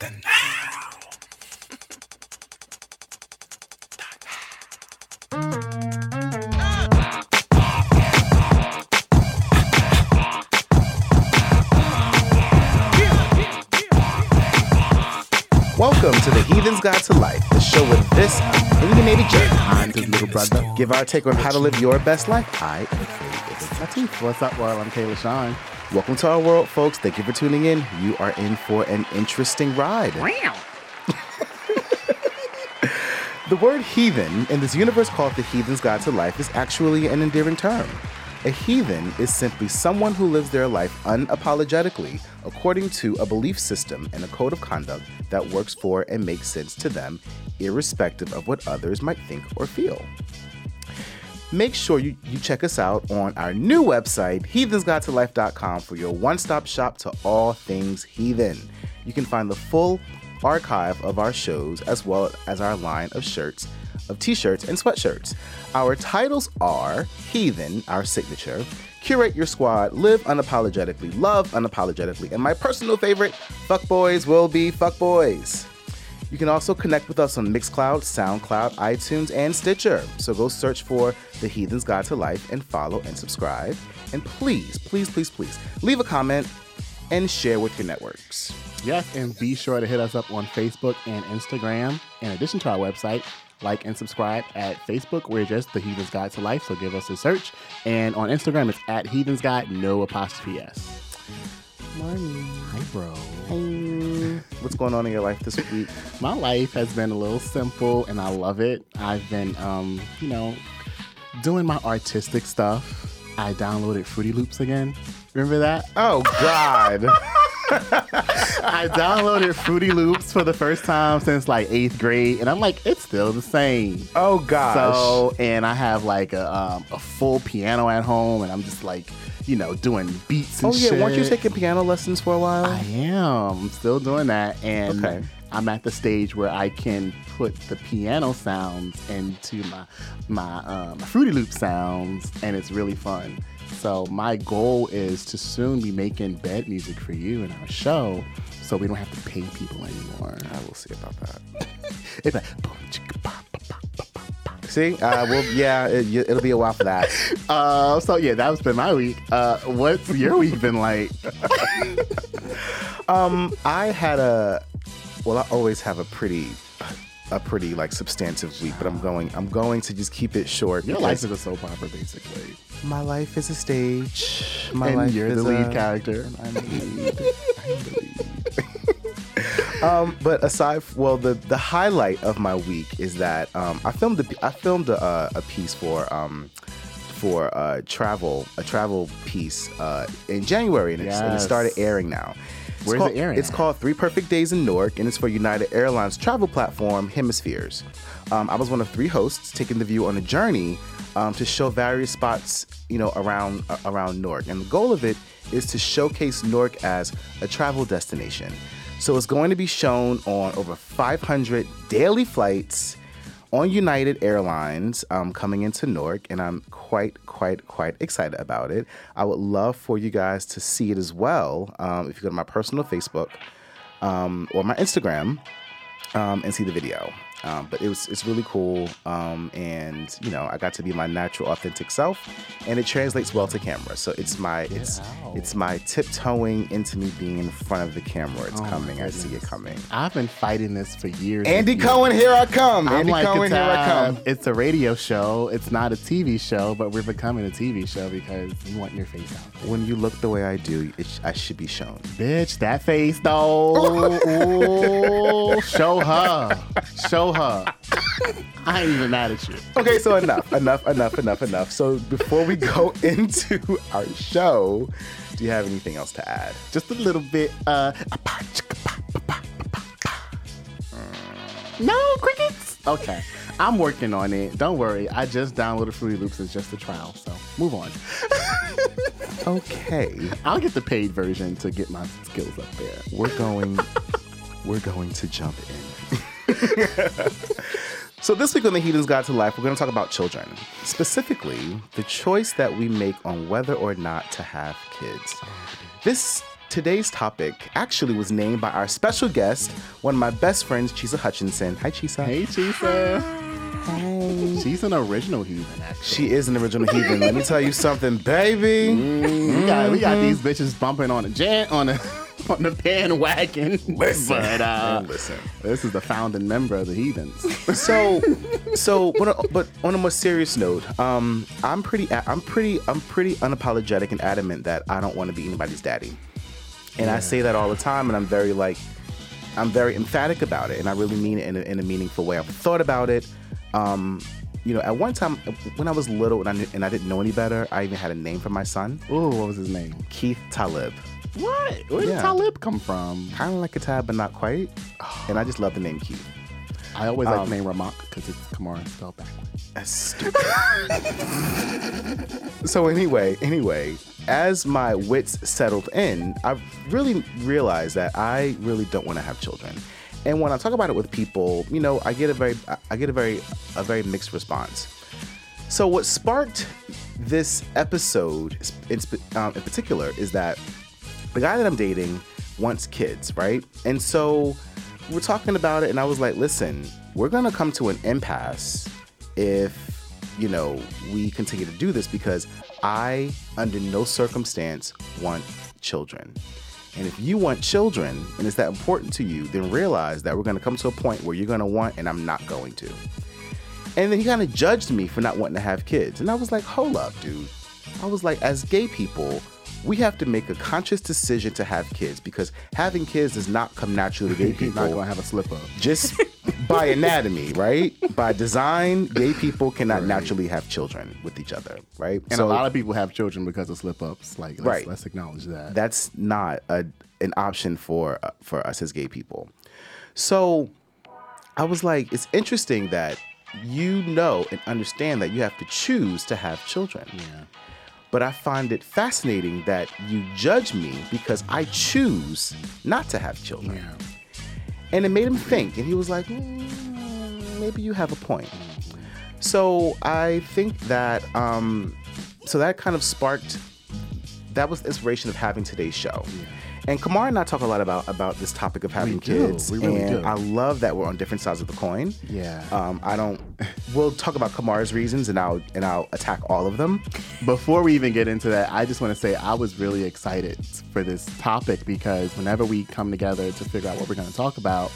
Welcome to the Heathen's Guide to Life, the show with this opinionated jerk. I'm his little brother. Give our take on how to live your best life. I am Latif. What's up, world? I'm Kayla Sean. Welcome to our world, folks. Thank you for tuning in. You are in for an interesting ride. Wow. The word heathen in this universe called the Heathen's Guide to Life is actually an endearing term. A heathen is simply someone who lives their life unapologetically according to a belief system and a code of conduct that works for and makes sense to them, irrespective of what others might think or feel. Make sure you, you check us out on our new website, heathensguidetolife.com, for your one stop shop to all things heathen. You can find the full archive of our shows as well as our line of shirts, of t shirts and sweatshirts. Our titles are Heathen, our signature, Curate Your Squad, Live Unapologetically, Love Unapologetically, and my personal favorite, Fuck Boys Will Be Fuckboys. You can also connect with us on Mixcloud, SoundCloud, iTunes, and Stitcher. So go search for The Heathen's Guide to Life and follow and subscribe. And please, please, please, please leave a comment and share with your networks. Yes, and be sure to hit us up on Facebook and Instagram. In addition to our website, like and subscribe at Facebook. We're just the Heathen's Guide to Life, so give us a search. And on Instagram, it's at Heathen's Guide, no apostrophe S. Morning. Hi, bro. What's going on in your life this week? My life has been a little simple, and I love it. I've been, um, you know, doing my artistic stuff. I downloaded Fruity Loops again. Remember that? Oh, God. I downloaded Fruity Loops for the first time since like eighth grade, and I'm like, it's still the same. Oh, gosh. So, and I have like a, um, a full piano at home, and I'm just like, you know, doing beats and oh, yeah. shit. Weren't you taking piano lessons for a while? I am. I'm still doing that, and Okay. I'm at the stage where I can put the piano sounds into my my um, Fruity Loop sounds, and it's really fun. So my goal is to soon be making bed music for you in our show, so we don't have to pay people anymore. I will see about that. It's like boom, chicka, pop. See? Uh, well, yeah, it, it'll be a while for that. Uh, so yeah, that's been my week. Uh, what's your week been like? Um, I had a, well, I always have a pretty, a pretty like substantive week, but I'm going, I'm going to just keep it short. Your life is a soap opera, basically, my life is a stage. My and life you're is the lead a- character. I'm the lead. I'm the lead. um, but aside, well, the the highlight of my week is that um, I filmed a, I filmed a, uh, a piece for um, for uh, travel a travel piece uh, in January, and, it's, and it started airing now. It's Where's called, it airing It's at? called Three Perfect Days in Newark, and it's for United Airlines travel platform Hemispheres. Um, I was one of three hosts taking the view on a journey um, to show various spots, you know, around uh, around Newark, and the goal of it is to showcase Newark as a travel destination. So it's going to be shown on over 500 daily flights on United Airlines um, coming into Newark, and I'm quite, quite, quite excited about it. I would love for you guys to see it as well. Um, if you go to my personal Facebook um, or my Instagram um, and see the video. Um, but it was it's really cool, um, and you know I got to be my natural, authentic self, and it translates well to camera. So it's my it's out. it's my tiptoeing into me being in front of the camera. It's Oh coming. I see it coming. I've been fighting this for years. Andy. Cohen, here I come. I'm Andy like, Cohen, here I come. It's a radio show. It's not a TV show, but we're becoming a TV show because you want your face out. there. When you look the way I do, it sh- I should be shown. Bitch, that face though. Ooh, show her. Show her. I ain't even mad at you. Okay, so enough, enough, enough, enough, enough. So before we go into our show, do you have anything else to add? Just a little bit. Uh, no crickets. Okay, I'm working on it. Don't worry. I just downloaded Fruity Loops. It's just a trial, so move on. Okay, I'll get the paid version to get my skills up there. we're going, we're going to jump in. so this week on the Heathen's Guide to Life, we're going to talk about children, specifically the choice that we make on whether or not to have kids. This today's topic actually was named by our special guest, one of my best friends, Chisa Hutchinson. Hi, Chisa. Hey, Chisa. Hey. She's an original heathen, actually. She is an original heathen. Let me tell you something, baby. Mm, we, got, we got these bitches bumping on a jan on a on the bandwagon. Listen, but uh, listen. This is the founding member of the heathens. So, so, but on a more serious note, um, I'm pretty, I'm pretty, I'm pretty unapologetic and adamant that I don't want to be anybody's daddy, and yeah. I say that all the time, and I'm very like, I'm very emphatic about it, and I really mean it in a, in a meaningful way. I've thought about it. Um, you know, at one time when I was little and I, knew, and I didn't know any better, I even had a name for my son. Oh, what was his name? Keith Talib. What? Where did yeah. Talib come from? Kind of like a tab, but not quite. and I just love the name Keith. I always um, like the name Ramak because it's Kamara spelled backwards. That's stupid. so anyway, anyway, as my wits settled in, I really realized that I really don't want to have children. And when I talk about it with people, you know, I get a very, I get a very, a very mixed response. So what sparked this episode in, um, in particular is that the guy that I'm dating wants kids, right? And so we're talking about it, and I was like, listen, we're gonna come to an impasse if you know we continue to do this because I, under no circumstance, want children. And if you want children and it's that important to you, then realize that we're gonna come to a point where you're gonna want and I'm not going to. And then he kind of judged me for not wanting to have kids. And I was like, hold up, dude. I was like, as gay people, we have to make a conscious decision to have kids because having kids does not come naturally to gay people. not gonna have a slip up. Just by anatomy, right? By design, gay people cannot right. naturally have children with each other, right? And so, a lot of people have children because of slip ups. Like, let's, right. let's acknowledge that. That's not a, an option for uh, for us as gay people. So I was like, it's interesting that you know and understand that you have to choose to have children. Yeah but I find it fascinating that you judge me because I choose not to have children. Yeah. And it made him think, and he was like, mm, maybe you have a point. So I think that, um, so that kind of sparked, that was the inspiration of having today's show. Yeah. And Kamar and I talk a lot about about this topic of having we kids. We really and do. I love that we're on different sides of the coin. Yeah. Um, I don't. We'll talk about Kamar's reasons, and I'll and I'll attack all of them. Before we even get into that, I just want to say I was really excited for this topic because whenever we come together to figure out what we're going to talk about,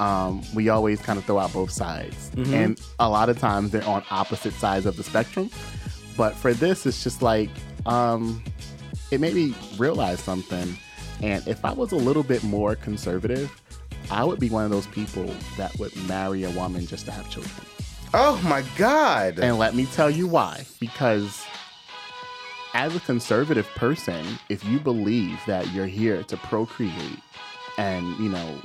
um, we always kind of throw out both sides, mm-hmm. and a lot of times they're on opposite sides of the spectrum. But for this, it's just like um, it made me realize something and if I was a little bit more conservative, I would be one of those people that would marry a woman just to have children. Oh my God. And let me tell you why. Because as a conservative person, if you believe that you're here to procreate and, you know,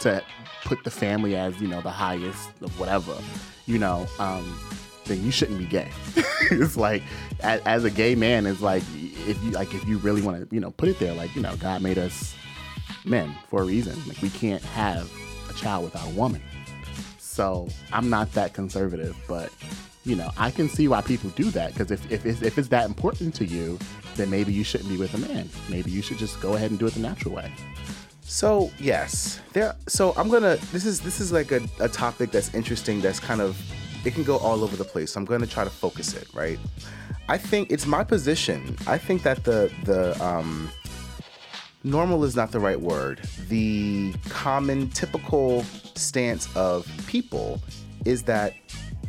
to put the family as, you know, the highest of whatever, you know, um, then you shouldn't be gay. it's like, as, as, a gay man, it's like if you like if you really want to, you know, put it there, like you know, God made us men for a reason. Like we can't have a child without a woman. So I'm not that conservative, but you know, I can see why people do that because if if it's, if it's that important to you, then maybe you shouldn't be with a man. Maybe you should just go ahead and do it the natural way. So yes, there. So I'm gonna. This is this is like a, a topic that's interesting. That's kind of it can go all over the place. So I'm going to try to focus it, right? I think it's my position. I think that the the um, normal is not the right word. The common, typical stance of people is that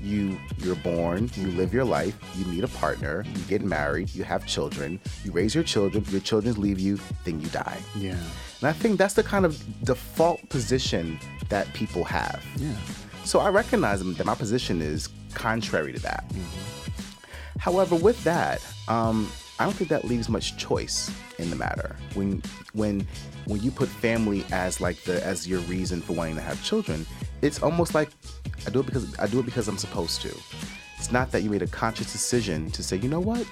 you you're born, you live your life, you meet a partner, you get married, you have children, you raise your children, your children leave you, then you die. Yeah. And I think that's the kind of default position that people have. Yeah. So I recognize that my position is contrary to that. Mm-hmm. However, with that, um, I don't think that leaves much choice in the matter. When when when you put family as like the as your reason for wanting to have children, it's almost like I do it because I do it because I'm supposed to. It's not that you made a conscious decision to say, you know what,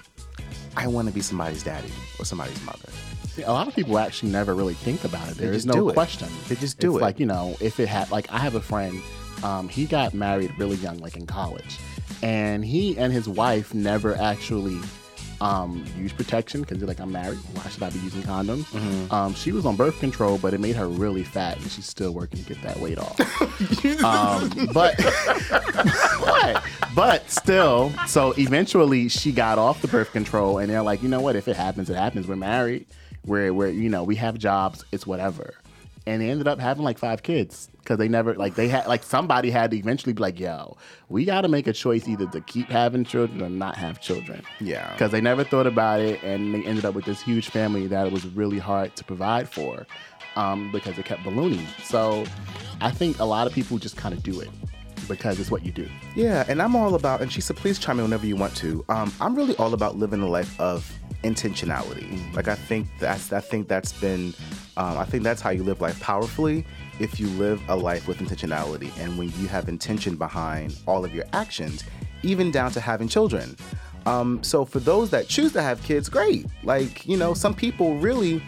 I want to be somebody's daddy or somebody's mother. a lot of people actually never really think about it. There is no question. They just do it's it. Like you know, if it had like I have a friend um, he got married really young, like in college, and he and his wife never actually Um, use protection because they're like, I'm married. Why should I be using condoms? Um, she was on birth control, but it made her really fat, and she's still working to get that weight off. um, but what? But still, so eventually she got off the birth control, and they're like, you know what? If it happens, it happens. We're married. We're, we're you know, we have jobs. It's whatever. And they ended up having like five kids because they never like they had like somebody had to eventually be like, yo, we got to make a choice either to keep having children or not have children. Yeah. Because they never thought about it, and they ended up with this huge family that it was really hard to provide for um, because it kept ballooning. So I think a lot of people just kind of do it because it's what you do. Yeah, and I'm all about, and she said, please chime in whenever you want to. Um, I'm really all about living a life of intentionality. Like I think that's, I think that's been, um, I think that's how you live life powerfully. If you live a life with intentionality, and when you have intention behind all of your actions, even down to having children. Um, so for those that choose to have kids, great. Like you know, some people really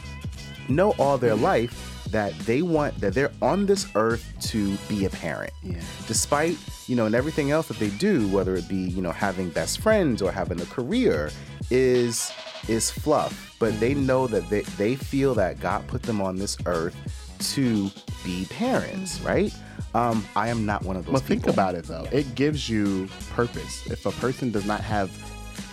know all their life that they want that they're on this earth to be a parent. Yeah. Despite, you know, and everything else that they do, whether it be, you know, having best friends or having a career, is is fluff. But they know that they, they feel that God put them on this earth to be parents, right? Um, I am not one of those Well, people. think about it though. It gives you purpose. If a person does not have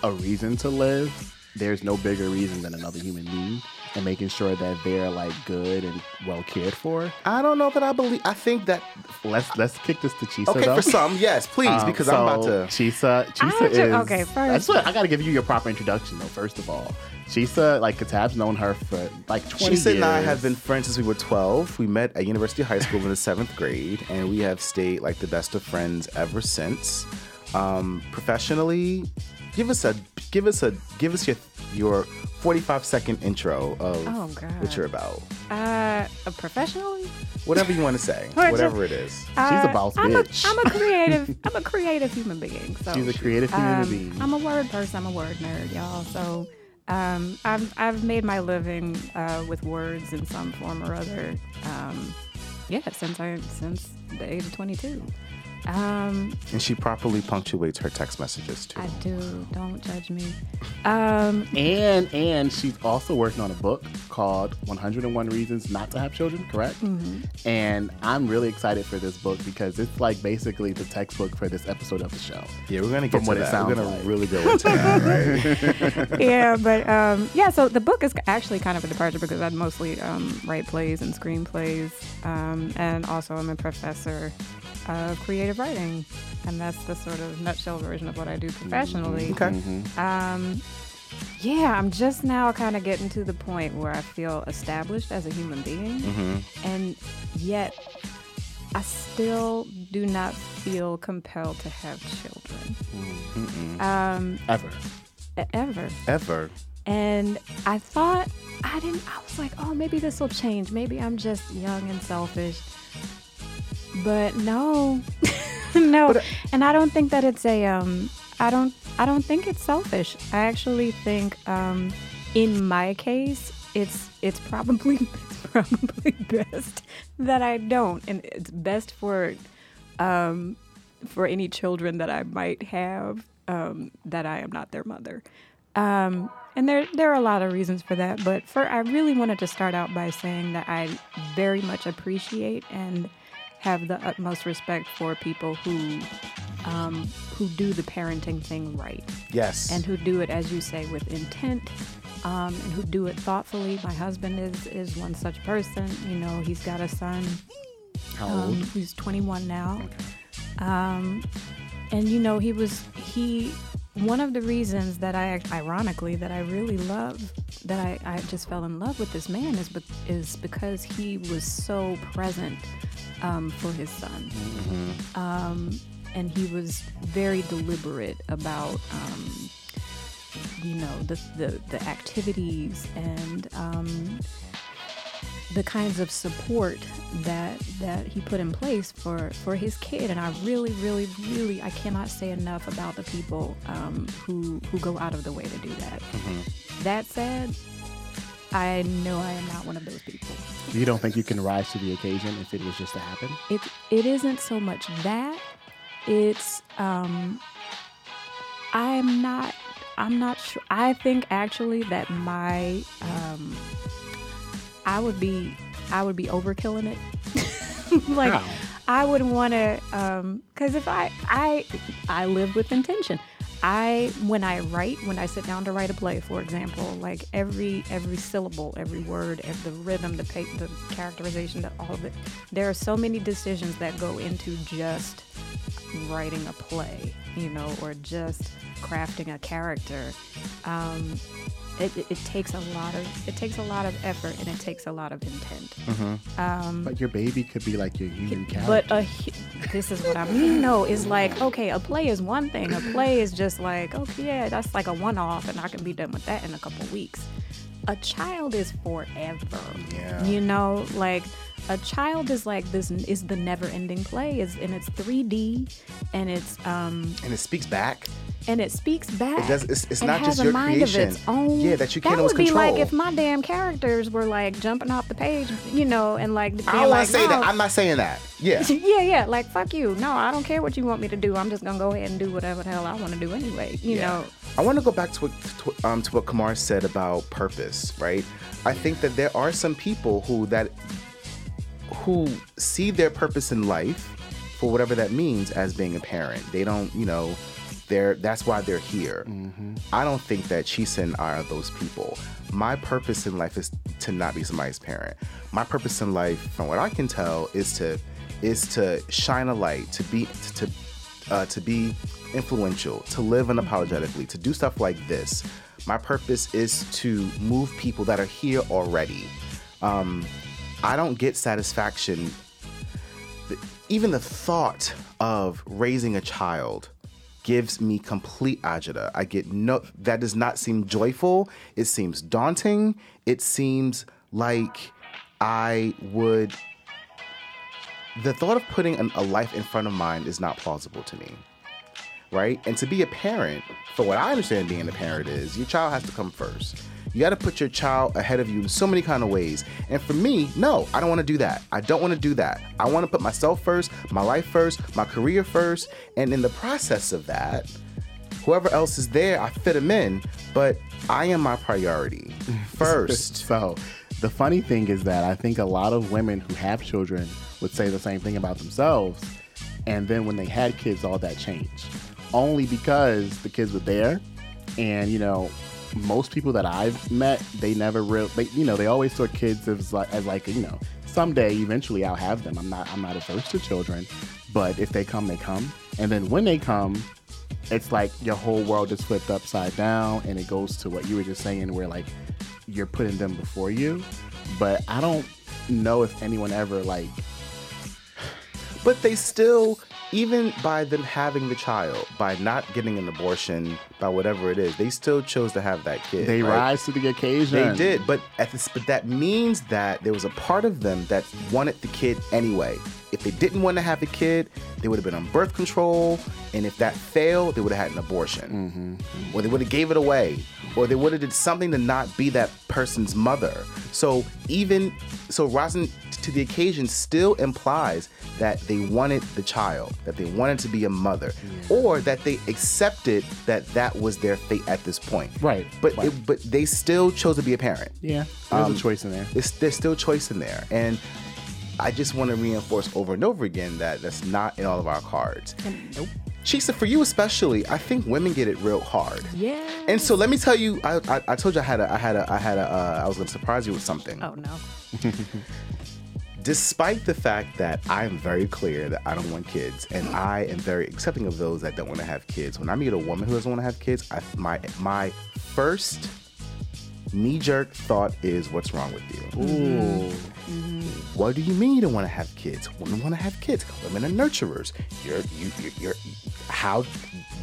a reason to live, there's no bigger reason than another human being and making sure that they're like good and well cared for. I don't know that I believe I think that Let's let's kick this to Chisa okay though. for some, yes, please, Um, because I'm about to Chisa, Chisa have to- is okay, first- That's what I got to give you your proper introduction though. First of all, Chisa, like Katab's known her for like twenty She years. and I have been friends since we were 12. We met at University High School in the seventh grade, and we have stayed like the best of friends ever since. Um, professionally, give us a give us a give us your your 45 second intro of Oh, what you're about. Uh, professionally, Whatever you want to say, What whatever it is. She's a boss I'm bitch. A, I'm a creative. I'm a creative human being. So She's a creative human um, being. I'm a word person. I'm a word nerd, y'all. So um, I've I've made my living uh, with words in some form or other. Um, yeah, since I since the age of 22. Um, And she properly punctuates her text messages too. I do. Don't judge me. Um, And and she's also working on a book called 101 Reasons Not to Have Children, correct? Mm-hmm. And I'm really excited for this book because it's like basically the textbook for this episode of the show. yeah, we're gonna get From to what it that. sounds We're gonna like. really go into that, right? yeah, but um, yeah. So the book is actually kind of a departure because I mostly um, write plays and screenplays, um, and also I'm a professor of creative writing, and that's the sort of nutshell version of what I do professionally. Okay. Um, yeah, I'm just now kind of getting to the point where I feel established as a human being, Mm-hmm. and yet I still do not feel compelled to have children. Um, Ever. ever. Ever. And I thought, I didn't, I was like, oh, maybe this will change. Maybe I'm just young and selfish. But no, no. But, uh, and I don't think that it's a, um, I don't, I don't think it's selfish. I actually think, um, in my case, it's, it's probably, it's probably best that I don't. And it's best for, um, for any children that I might have, um, that I am not their mother. Um, and there there are a lot of reasons for that, but for I really wanted to start out by saying that I very much appreciate and have the utmost respect for people who um, who do the parenting thing right Yes. and who do it as you say with intent um, and who do it thoughtfully. My husband is is one such person. You know, he's got a son How um, old? who's 21 now. Um, and you know, he was he. One of the reasons that I, ironically, that I really love, that I, I just fell in love with this man is, be, is because he was so present um, for his son. Um, and he was very deliberate about, um, you know, the, the, the activities and um, the kinds of support that that he put in place for for his kid. And i really really really i cannot say enough about the people um, who who go out of the way to do that. That said i know i am not one of those people You don't think you can rise to the occasion if it was just to happen? it it isn't so much that it's um i'm not I'm not sure. I think actually that my um, I would be I would be overkilling it. like How? I wouldn't want to um cuz if I I I live with intention. I when I write, when I sit down to write a play, for example, like every every syllable, every word, ev- the rhythm, the pa- the characterization, that all of it. There are so many decisions that go into just writing a play, you know, or just crafting a character. Um, it, it, it takes a lot of it takes a lot of effort and it takes a lot of intent. Um, But your baby could be like your human character. but a, this is what I mean. No, is like okay, a play is one thing. A play is just like okay, yeah, that's like a one-off, and I can be done with that in a couple weeks. A child is forever. Yeah. You know, like a child is like this is the never-ending play. Is and it's 3D, and it's um And it speaks back. and it speaks back. It does- it's- it's not has just a your mind Of creation. its own. Yeah, that you can't That always would be like if my damn characters were like jumping off the page, you know, and like. I don't like, say that. "No." I'm not saying that. Yeah. yeah, yeah, like fuck you. No, I don't care what you want me to do. I'm just gonna go ahead and do whatever the hell I want to do anyway. You know. I want to go back to what to, um, to what Kamar said about purpose, right? I think that there are some people who that who see their purpose in life for whatever that means as being a parent. They don't, you know, they're that's why they're here. I don't think that Chisa and I are those people. My purpose in life is to not be somebody's parent. My purpose in life, from what I can tell, is to is to shine a light, to be to uh, to be influential, to live unapologetically, to do stuff like this. My purpose is to move people that are here already. Um, I don't get satisfaction. Even the thought of raising a child gives me complete agita. I get no, that does not seem joyful. It seems daunting. It seems like I would the thought of putting an, a life in front of mine is not plausible to me right and to be a parent for what i understand being a parent is your child has to come first you got to put your child ahead of you in so many kind of ways and for me no i don't want to do that i don't want to do that i want to put myself first my life first my career first and in the process of that whoever else is there i fit them in but i am my priority first So the funny thing is that I think a lot of women who have children would say the same thing about themselves. And then when they had kids, all that changed. Only because the kids were there. And, you know, most people that I've met, they never real they you know, they always saw kids as like as like, you know, someday eventually I'll have them. I'm not I'm not averse to children. But if they come, they come. And then when they come, it's like your whole world is flipped upside down and it goes to what you were just saying where like you're putting them before you but i don't know if anyone ever like But they still, even by them having the child, by not getting an abortion, by whatever it is, they still chose to have that kid. they right? rise to the occasion They did, but at this, but that means that there was a part of them that wanted the kid anyway. If they didn't want to have a kid, they would have been on birth control, and if that failed, they would have had an abortion, or they would have gave it away, or they would have did something to not be that person's mother. So even so, rising to the occasion still implies that they wanted the child, that they wanted to be a mother, or that they accepted that that was their fate at this point. Right, But right. it, but they still chose to be a parent. yeah there's Um, a choice in there there's still choice in there, and I just want to reinforce over and over again that that's not in all of our cards. Nope. Chisa, for you especially, I think women get it real hard. Yeah. And so let me tell you, I, I, I told you I had a, I had a, I had a, uh, I was gonna surprise you with something. Oh no. Despite the fact that I am very clear that I don't want kids, and I am very accepting of those that don't want to have kids. When I meet a woman who doesn't want to have kids, I, my my first knee jerk thought is, "What's wrong with you?" Ooh. Mm-hmm. What do you mean you don't want to have kids? Women want to have kids. Women are nurturers. You're you you're, you're how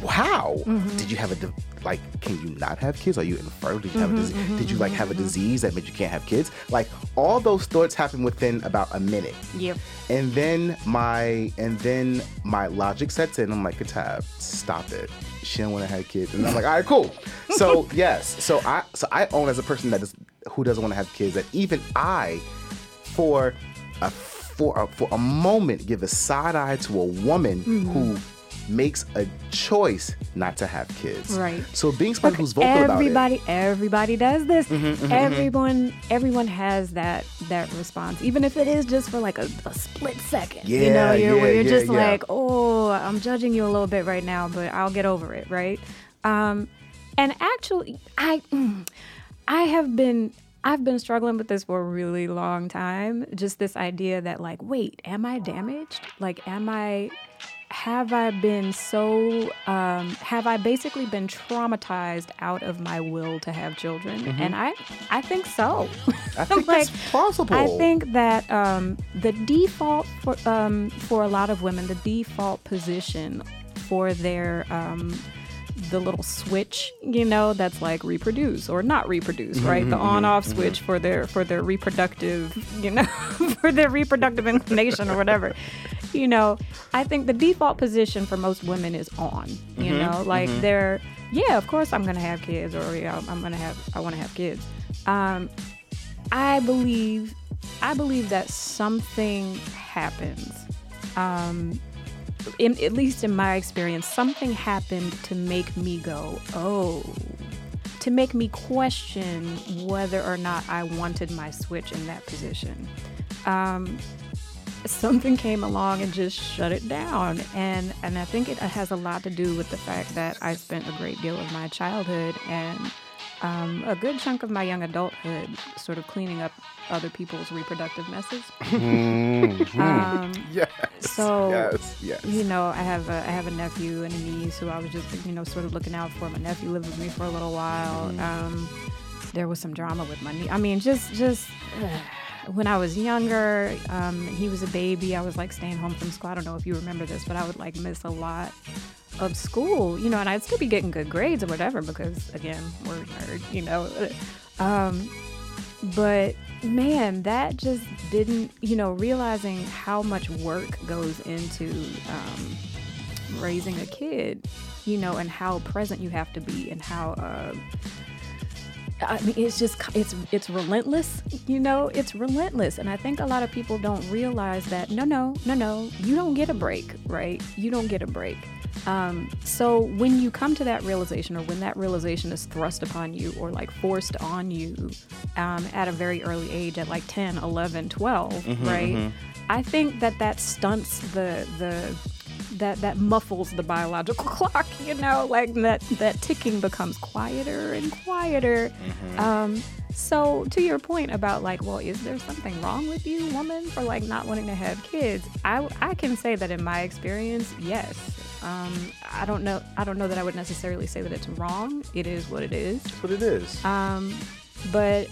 how mm-hmm. did you have a di- like? Can you not have kids? Are you infertile? Did you have a disease? Mm-hmm, did you like have a disease that made you can't have kids? Like all those thoughts happen within about a minute. Yep. And then my and then my logic sets in. I'm like, Katab, stop it. She don't want to have kids. And I'm like, all right, cool. So yes, so I so I own as a person that is who doesn't want to have kids that even I, for a for a, for a moment, give a side eye to a woman mm-hmm. who makes a choice not to have kids. Right. So being somebody Look, who's vocal about it. everybody everybody does this Mm-hmm, everyone everyone has that that response even if it is just for like a, a split second you Yeah, know you're, where you're yeah, just yeah. like oh i'm judging you a little bit right now but i'll get over it right um and actually i i have been I've been struggling with this for a really long time. Just this idea that, like, wait, am I damaged? Like, am I have I been so um, have I basically been traumatized out of my will to have children? And I I think so. I think that's plausible. I think that um, the default for um, for a lot of women, the default position for their um, the little switch, you know, that's like reproduce or not reproduce, mm-hmm, right? The mm-hmm, on-off mm-hmm. switch for their for their reproductive, you know, for their reproductive inclination or whatever. You know, I think the default position for most women is on. You know, like they're yeah, of course I'm gonna have kids or yeah, I'm gonna have I want to have kids. Um, I believe I believe that something happens. Um, in, at least in my experience, something happened to make me go, oh, to make me question whether or not I wanted my switch in that position. Um, something came along and just shut it down, and and I think it has a lot to do with the fact that I spent a great deal of my childhood and um, a good chunk of my young adulthood sort of cleaning up other people's reproductive messes. um, yes. so yes, yes. you know, I have a I have a nephew and a niece who I was just you know sort of looking out for. My nephew lived with me for a little while. Um, there was some drama with my niece. I mean, just just. when I was younger, um, he was a baby. I was like staying home from school. I don't know if you remember this, but I would like miss a lot of school, you know, and I'd still be getting good grades or whatever because, again, we're nerd, you know. Um, but man, that just didn't, you know, realizing how much work goes into um, raising a kid, you know, and how present you have to be and how. Uh, I mean, it's just it's it's relentless, you know. It's relentless, and I think a lot of people don't realize that. No, no, no, no. You don't get a break, right? You don't get a break. Um, so when you come to that realization, or when that realization is thrust upon you, or like forced on you um, at a very early age, at like 10, 11, 12, right? I think that that stunts the the that that muffles the biological clock you know like that that ticking becomes quieter and quieter. Um so to your point about like well is there something wrong with you woman for like not wanting to have kids? I i can say that in my experience yes. Um i don't know i don't know that i would necessarily say that it's wrong. It is what it is. That's what it is. um, but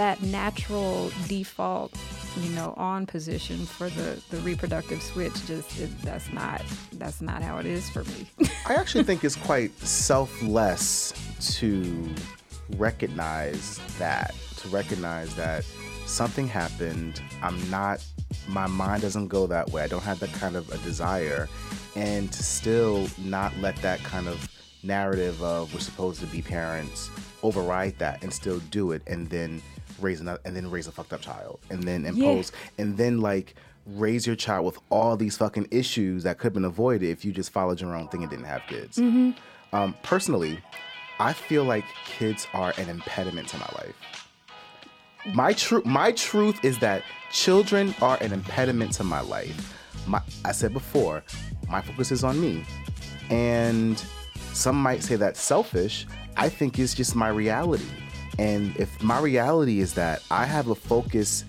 that natural default, you know, on position for the, the reproductive switch just it, that's not that's not how it is for me. I actually think it's quite selfless to recognize that, to recognize that something happened. I'm not, my mind doesn't go that way. I don't have that kind of a desire. And to still not let that kind of narrative of we're supposed to be parents override that and still do it and then raise another and then raise a fucked up child and then impose and then like raise your child with all these fucking issues that could have been avoided if you just followed your own thing and didn't have kids. Um, personally, I feel like kids are an impediment to my life. My truth, my truth is that children are an impediment to my life. My, I said before, my focus is on me, and some might say that's selfish. I think it's just my reality. And if my reality is that I have a focus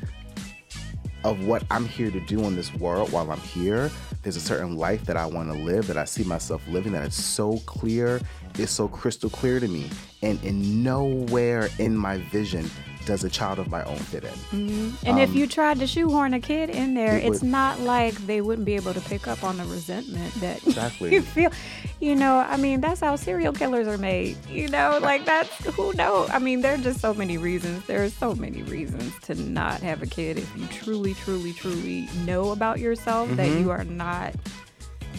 of what I'm here to do in this world while I'm here. There's a certain life that I want to live that I see myself living that it's so clear, it's so crystal clear to me. And in nowhere in my vision does a child of my own fit in. and if you tried to shoehorn a kid in there, it it's would- not like they wouldn't be able to pick up on the resentment that Exactly. you feel. You know, I mean, that's how serial killers are made. You know, like that's who knows. I mean, there are just so many reasons. There are so many reasons to not have a kid if you truly, truly, truly know about yourself that Mm-hmm. you are not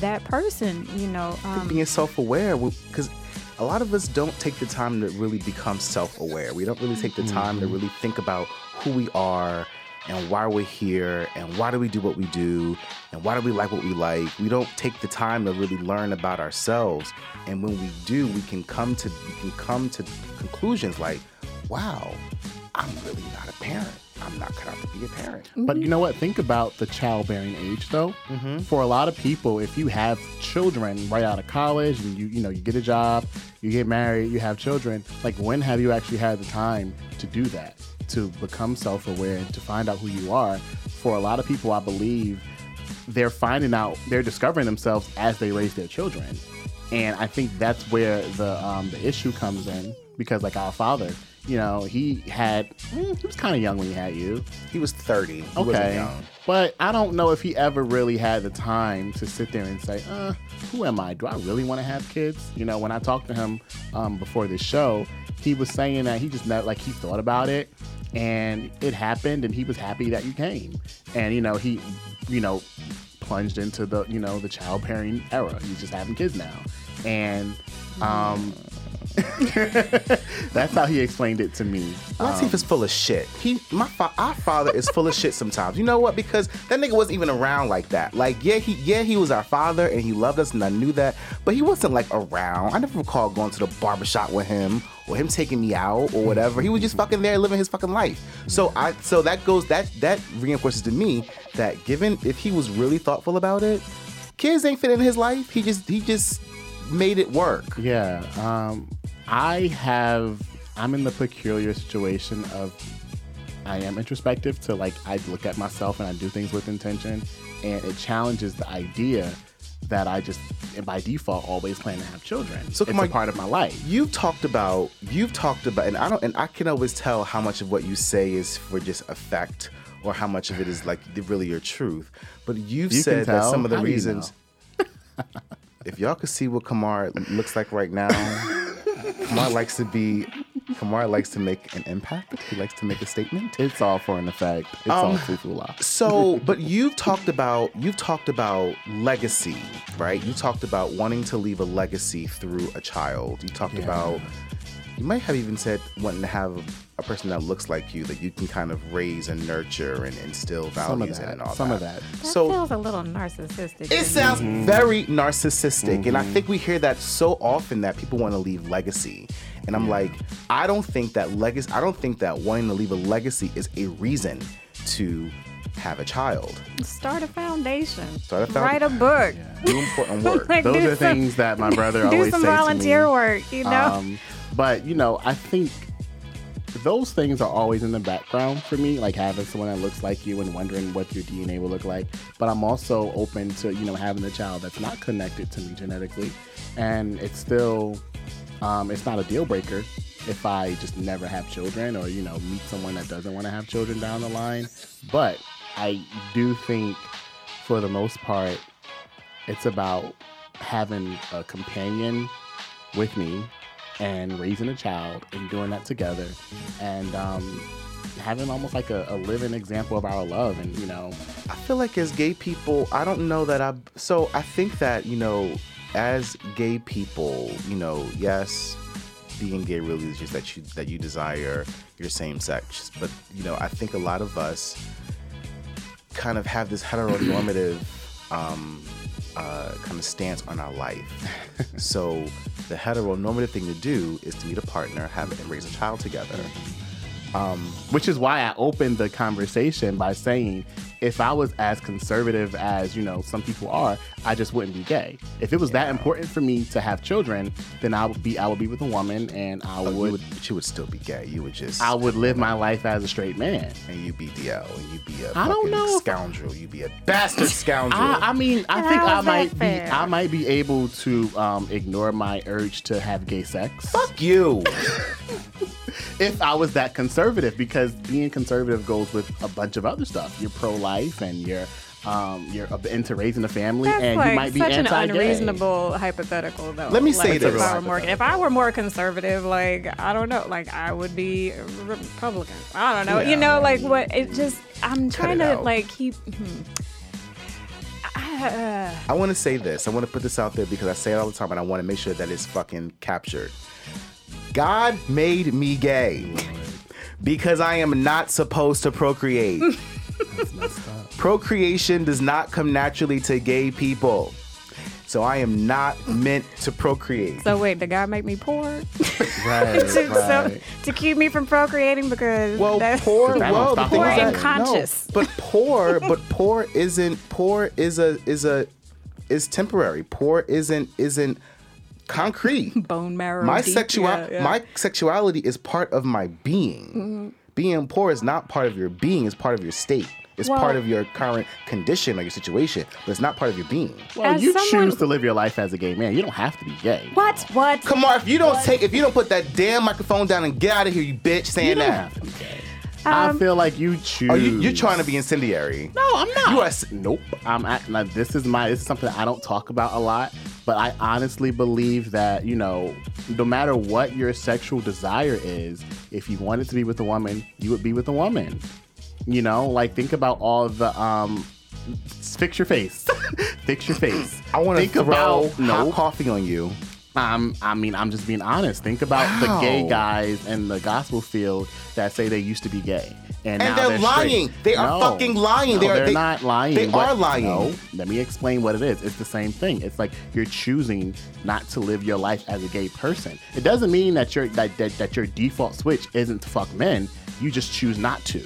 that person. You know, um, Being self aware, because a lot of us don't take the time to really become self aware. We don't really take the time to mm-hmm. really think about who we are and why we're here and why do we do what we do and why do we like what we like. We don't take the time to really learn about ourselves. And when we do, we can come to we can come to conclusions like, wow, I'm really not a parent. I'm not cut out to be a parent. But you know what? Think about the childbearing age, though. Mm-hmm. For a lot of people, if you have children right out of college and you you know you get a job, you get married, you have children, like when have you actually had the time to do that? To become self-aware and to find out who you are. For a lot of people, I believe they're finding out, they're discovering themselves as they raise their children, and I think that's where the um, the issue comes in because, like our father, you know, he had mm, he was kind of young when he had you. He was 30. He Okay. But I don't know if he ever really had the time to sit there and say, uh, who am I? Do I really want to have kids? You know, when I talked to him um, before this show, he was saying that he just never, like, he thought about it and it happened and he was happy that you came. And, you know, he, you know, plunged into the, you know, the child childbearing era. He's just having kids now. And, um, that's how he explained it to me. Latif um, is full of shit. He, my, fa- our father is full of shit sometimes. You know what? Because that nigga wasn't even around like that. Like, yeah, he, yeah, he was our father and he loved us, and I knew that. But he wasn't like around. I never recall going to the barbershop with him or him taking me out or whatever. He was just fucking there living his fucking life. So I, so that goes that that reinforces to me that given if he was really thoughtful about it, kids ain't fit in his life. He just he just made it work. Yeah. Um, I have, I'm in the peculiar situation of I am introspective to like, I look at myself and I do things with intention. And it challenges the idea that I just, by default, always plan to have children. So it's come a part of my life. You've talked about you've talked about and I don't and I can always tell how much of what you say is for just effect or how much of it is like really your truth. But you've You said that some of the How do you reasons if y'all could see what Kamar looks like right now, Kamar likes to be Kamar likes to make an impact. He likes to make a statement. It's all for an effect. It's Um, all fufula. So, but you've talked about you've talked about legacy, right? You talked about wanting to leave a legacy through a child. You talked Yeah. about you might have even said wanting to have a person that looks like you that you can kind of raise and nurture and instill values Some of in that. and all Some that. Some of that. That So feels a little narcissistic. it sounds Mm-hmm. very narcissistic, and I think we hear that so often that people want to leave legacy. And I'm like, I don't think that legacy. I don't think that wanting to leave a legacy is a reason to have a child. Start a foundation. Start a found- Write a book. Do important work. Like, Those do are some- things that my brother Do always some say volunteer to me. work, you know? Um, but you know, I think those things are always in the background for me, like having someone that looks like you and wondering what your DNA will look like. But I'm also open to you know having a child that's not connected to me genetically, and it's still um, it's not a deal breaker if I just never have children or you know meet someone that doesn't want to have children down the line. But I do think, for the most part, it's about having a companion with me and raising a child and doing that together and um, having almost like a, a living example of our love and you know I feel like as gay people, I don't know that I. So I think that you know, as gay people, you know, yes, being gay really is just that you that you desire your same sex, but you know, I think a lot of us kind of have this heteronormative um, uh, kind of stance on our life. so the heteronormative thing to do is to meet a partner, have it, and raise a child together. Which is why I opened the conversation by saying if I was as conservative as you know some people are, I just wouldn't be gay. If it was that important for me to have children, then I would be I would be with a woman and I Oh, you would, would, she would still be gay. You would just I would live my life as a straight man. and you'd be DL and you'd be a I don't fucking know scoundrel. you'd be a bastard scoundrel. I, I mean, I And think I is that might be? I might be able to um, ignore my urge to have gay sex. Fuck you. if I was that conservative, because being conservative goes with a bunch of other stuff. You're pro life and you're um, you're into raising a family, That's and like you might be such an anti-gay. unreasonable hypothetical, though. Let me Like, say if this. I were more, if I were more conservative, like I don't know, like I would be a Republican. I don't know, Yeah, you know, like what? It just I'm trying to out. like keep. Hmm. I want to say this. I want to put this out there because I say it all the time, and I want to make sure that it's fucking captured. God made me gay because I am not supposed to procreate. That's messed up. Procreation does not come naturally to gay people. So I am not meant to procreate. So wait, did God make me poor Right, to, so, to keep me from procreating because Well, that's poor, That well, the stop thing Poor is and that- conscious. No, but poor, but poor isn't poor is a is a is temporary. Poor isn't isn't concrete. bone marrow. my deep, sexual yeah, yeah. my sexuality is part of my being. Mm-hmm. Being poor is not part of your being, it's part of your state. It's Well- part of your current condition or your situation, but it's not part of your being. Well, As you someone- choose to live your life as a gay man. You don't have to be gay. What? What? Come on, if you don't take if you don't put that damn microphone down and get out of here, you bitch, You saying don't that. Have to be gay. I Um, feel like you choose. Oh, you, you're trying to be incendiary. No, I'm not. You are s- Nope. I'm act, like this is my this is something I don't talk about a lot, but I honestly believe that you know, no matter what your sexual desire is, if you wanted to be with a woman, you would be with a woman. You know, like think about all the um, fix your face, fix your face. I want to think throw about hot no. coffee on you. Um, I mean, I'm just being honest. Think about the gay guys in the gospel field that say they used to be gay, and, And they're straight. lying. They are fucking lying. No, They are- they're they- not lying. they What- are lying. No, let me explain what it is. It's the same thing. It's like you're choosing not to live your life as a gay person. It doesn't mean that your that, that, that your default switch isn't to fuck men. You just choose not to,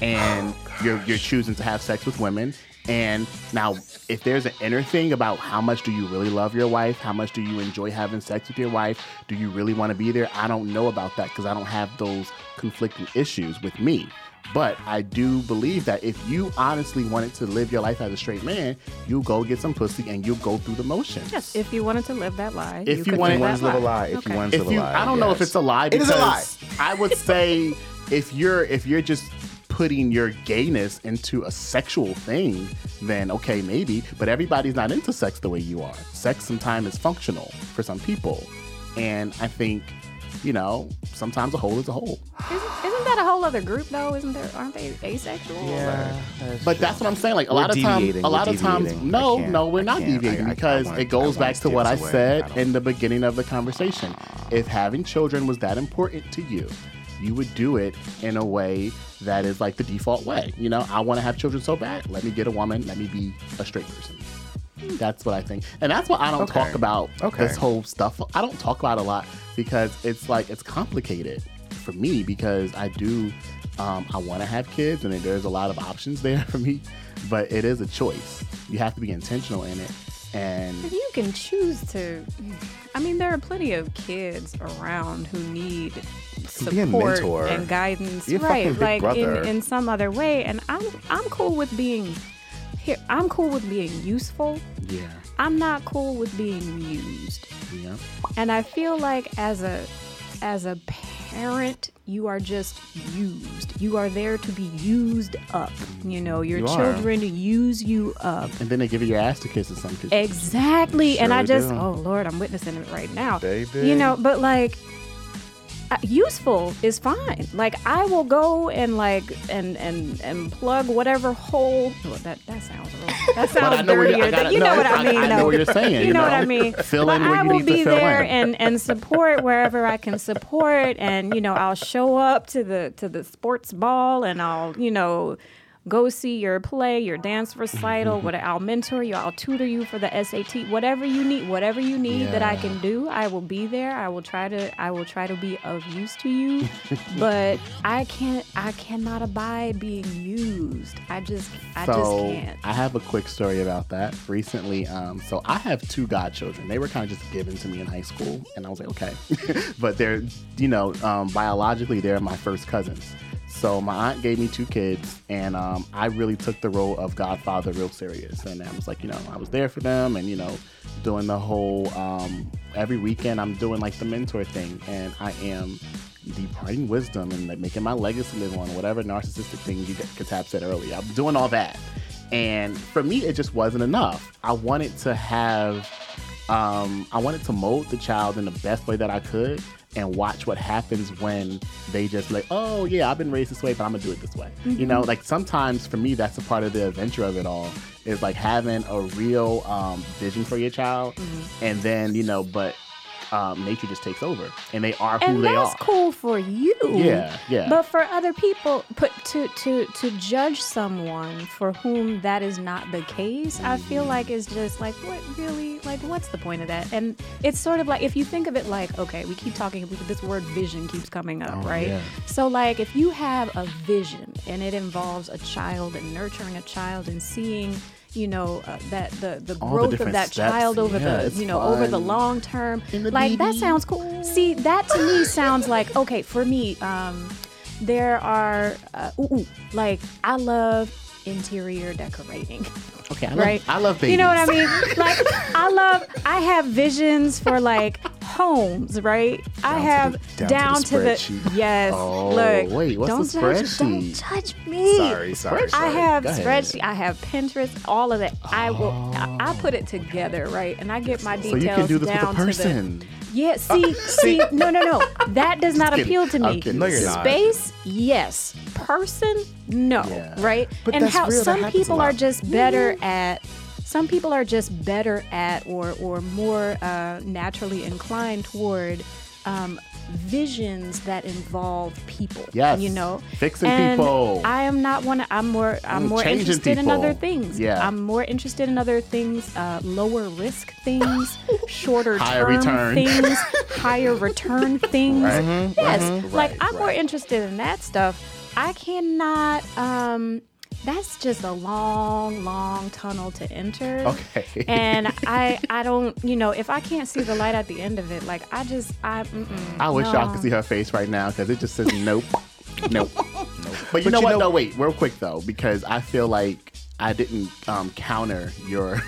and you're you're choosing to have sex with women. And now, if there's an inner thing about how much do you really love your wife, how much do you enjoy having sex with your wife, do you really want to be there? I don't know about that because I don't have those conflicting issues with me. But I do believe that if you honestly wanted to live your life as a straight man, you'll go get some pussy and you'll go through the motions. Yes, if you wanted to live that lie. If you could wanted- you wanted to live a lie, if you Okay. wanted to live a lie, I don't know if it's a lie. It is a lie. I would say if you're if you're just putting your gayness into a sexual thing, then okay, maybe. But everybody's not into sex the way you are. Sex sometimes is functional for some people, and I think you know sometimes a hole is a hole. Isn't, isn't that a whole other group though? Isn't there? Aren't they asexual? Yeah, But that's what I'm saying. Like a We're lot of times, a lot of times, no, no, we're not can't. deviating I- I- I because wanna- it goes back to what I away. said I in the beginning of the conversation. If having children was that important to you, you would do it in a way that is like the default way. You know, I want to have children so bad. Let me get a woman. Let me be a straight person. That's what I think, and that's why I don't Okay. talk about Okay. this whole stuff. I don't talk about it a lot because it's like it's complicated for me because I do. Um, I want to have kids, and there's a lot of options there for me, but it is a choice. You have to be intentional in it, and If you can choose to, I mean, there are plenty of kids around who need Be a support and guidance, Be right? Like in, brother. in some other way. And I'm I'm cool with being here. I'm cool with being useful. yeah, I'm not cool with being used. yeah. And I feel like as a as a parent, you are just used. You are there to be used up. You know, your You are. children use you up. And then they give you your ass to kiss in some cases. Exactly. and I just, do. oh Lord, I'm witnessing it right now. Baby. You know, but like, Uh, useful is fine. Like I will go and like and and and plug whatever hole. Well, that that sounds wrong. That sounds know what you-. I gotta- you no, know what I- I mean? I know though. what you're saying, You you know, what? I mean? Fill but in where I you will need to be fill there in. and and support wherever I can support, and you know I'll show up to the to the sports ball, and I'll you know go see your play, your dance recital. What I'll mentor you, I'll tutor you for the SAT, whatever you need, whatever you need that I can do, I will be there. I will try to I will try to be of use to you, but I can't I cannot abide being used. I just I just can't. I have a quick story about that. Recently, um, so I have two godchildren. They were kind of just given to me in high school, and I was like, okay, but they're, you know, um, biologically they're my first cousins. So my aunt gave me two kids, and um, I really took the role of godfather real serious. And I was like, you know, I was there for them, and you know, doing the whole um, every weekend I'm doing like the mentor thing, and I am departing wisdom and like making my legacy live on, whatever narcissistic thing you Katab said earlier. I'm doing all that, and for me, it just wasn't enough. I wanted to have, um, I wanted to mold the child in the best way that I could, and watch what happens when they just like, oh yeah, I've been raised this way, but I'm gonna do it this way. You know, like sometimes for me, that's a part of the adventure of it all. Is like having a real um, vision for your child, and then you know, but um, nature just takes over, and they are who and they that's are. That's cool for you. Yeah, yeah. But for other people, put to to to judge someone for whom that is not the case, I feel like is just like what really like what's the point of that? And it's sort of like if you think of it like okay, we keep talking this word vision keeps coming up, Oh, right? yeah. So like if you have a vision and it involves a child and nurturing a child and seeing you know uh, that the the All the growth of that steps, child over yeah, the you know over the long term. The like that sounds cool. See that to me sounds like okay for me um there are uh, ooh, ooh, like i love interior decorating Okay, I love, right I love babies. you know what i mean like i love i have visions for like homes right i Down to have the- down, down to to the, the yes Oh, look wait, what's don't the judge, don't spreadsheet? judge me Sorry, sorry, I have Go spreadsheet. I have Pinterest. All of that. I will. I, I put it together, right? And I get my so details you can do this with a down to the. Yeah. See. see. No. No. No. That does not kidding. appeal to me. No, you're not. Space. Yes. Person. No. Yeah. Right. But and that's how real, that some happens a people are just better at. Some people are just better at, or or more uh, naturally inclined toward. Um, visions that involve people Yes. you know Fixing And people. i am not one i'm more i'm Mm, more changing interested in other things Yeah. i'm more interested in other things uh, lower risk things shorter Higher term return. things higher return things Right. yes like Right, i'm more interested in that stuff i cannot um that's just a long long tunnel to enter Okay. and i i don't you know if i can't see the light at the end of it like i just i mm-mm, I wish y'all could see her face right now because it just says nope, nope. But you But know you what? know- no, wait, real quick though, because I feel like I didn't um, counter your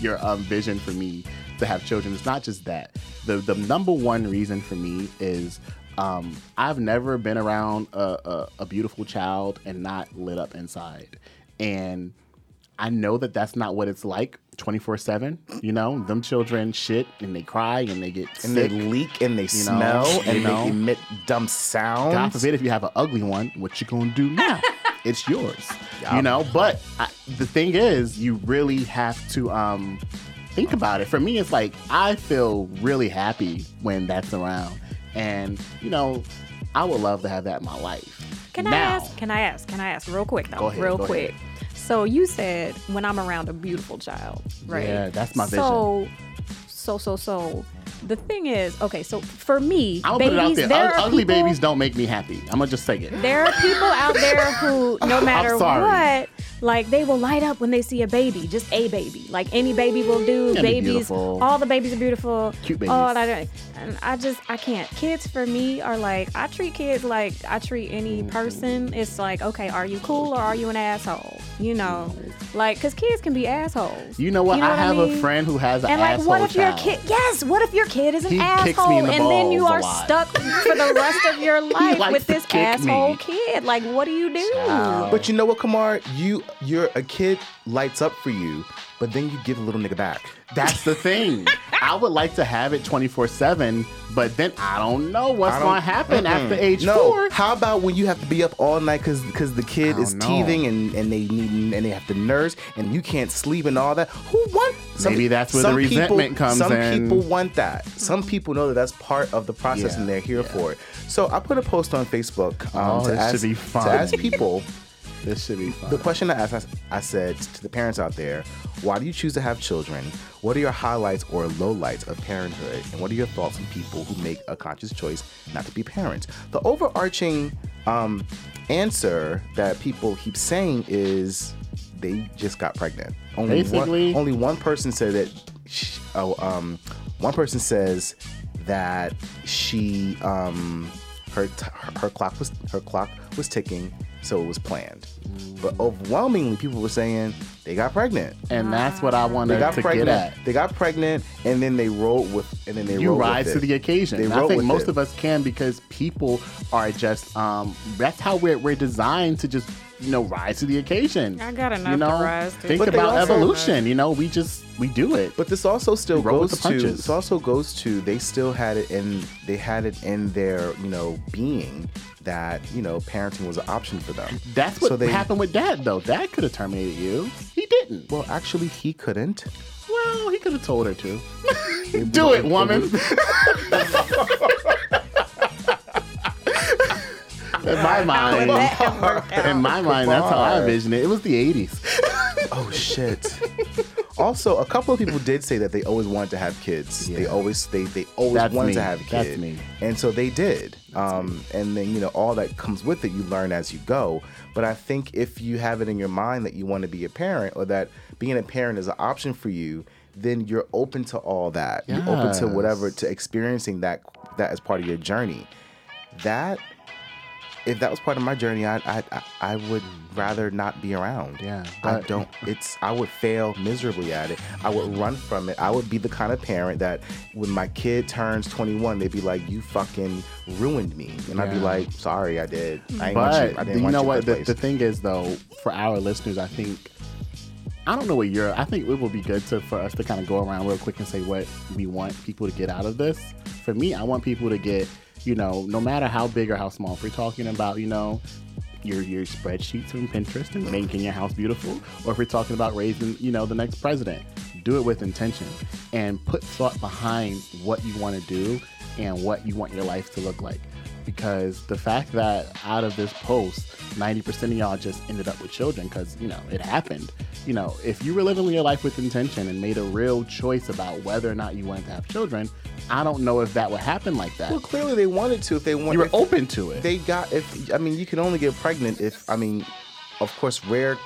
your um, vision for me to have children. It's not just that. The the number one reason for me is um, I've never been around a, a, a beautiful child and not lit up inside, and I know that that's not what it's like 24 7. You know, them children shit and they cry and they get and sick. they leak and they know, smell you and know. they emit dumb sounds. God forbid if you have an ugly one, what you gonna do now? it's yours, you know. But I, the thing is, you really have to um, think about it. For me, it's like I feel really happy when that's around, and you know, I would love to have that in my life. Can I ask? Can I ask? Can I ask real quick though? Ahead, real quick. So you said when I'm around a beautiful child, right? Yeah, that's my vision. So, so, so, so. The thing is, okay. So for me, gonna babies, put it out there. there are ugly people, babies don't make me happy. I'm gonna just say it. There are people out there who, no matter what, like they will light up when they see a baby, just a baby. Like any baby will do. Yeah, babies, all the babies are beautiful. Cute babies. and I, and I just I can't. Kids for me are like I treat kids like I treat any Mm-hmm. person. It's like okay, are you cool or are you an asshole? You know, like because kids can be assholes. You know what? I have mean? a friend who has an And like, what if child. your kid? Yes, what if your kid is an He kicks asshole, me in the and then you are stuck for the rest of your life with this asshole me. kid? Like, what do you do? Child. But you know what, Kamar? You you're a kid lights up for you, but then you give a little nigga back. That's the thing. I would like to have it 24 7, but then I don't know what's going to happen Mm-mm. after age no. four. How about when you have to be up all night because because the kid is know. teething and, and they need and they have to nurse and you can't sleep and all that? Who want? Maybe that's where the some resentment people, comes Some in. people want that. Some people know that that's part of the process Yeah, and they're here yeah. for it. So I put a post on Facebook um, Oh, to ask to ask people. This should be fun. The question I asked, I, I said to the parents out there, why do you choose to have children? What are your highlights or lowlights of parenthood? And what are your thoughts on people who make a conscious choice not to be parents? The overarching um, answer that people keep saying is they just got pregnant. Only Basically- one, only one person said that. She, oh, um, one person says that she um, her, t- her her clock was her clock was ticking, so it was planned. But overwhelmingly, people were saying they got pregnant. and that's what I They wanted got to pregnant. get at. They got pregnant, and then they rolled with, and then they You rise to the occasion. They I think most it. of us can because people are just um that's how we're we're designed to just you know rise to the occasion. I got enough you know, to rise to. Think But about also- evolution. You know, we just we do it. But this also still goes to this also goes to they still had it in they had it in their you know being that you know parenting was an option for them. That's what So they- happened with Dad, though. Dad could have terminated you. He didn't. Well, actually, he couldn't. Well, he could have told her to. Do it, woman. In my mind, in my mind, that's how I envision it. It was the '80s. Oh shit. also, a couple of people did say that they always wanted to have kids. They always they they always That's wanted me. to have kids. That's me. And so they did. Um, and then you know all that comes with it, you learn as you go. But I think if you have it in your mind that you want to be a parent or that being a parent is an option for you, then you're open to all that. You're open to whatever to experiencing that that as part of your journey. That if that was part of my journey, I I I, would rather not be around. Yeah, I don't. It's I would fail miserably at it. I would run from it. I would be the kind of parent that when my kid turns 21, they'd be like, "You fucking ruined me," and I'd be like, "Sorry, I did. I ain't want you. I But didn't you want know you what? the The, first the place." thing is, though, for our listeners, I think I don't know what you're. I think it will be good to for us to kind of go around real quick and say what we want people to get out of this. For me, I want people to get, you know, no matter how big or how small. If we're talking about, you know, your your spreadsheets from Pinterest and making your house beautiful, or if we're talking about raising, you know, the next president, do it with intention and put thought behind what you want to do and what you want your life to look like. Because the fact that out of this post, 90% of y'all just ended up with children because, you know, it happened. You know, if you were living your life with intention and made a real choice about whether or not you wanted to have children, I don't know if that would happen like that. well, clearly they wanted to. If they wanted, you were open to it. They got. If I mean, you can only get pregnant if I mean, of course, rare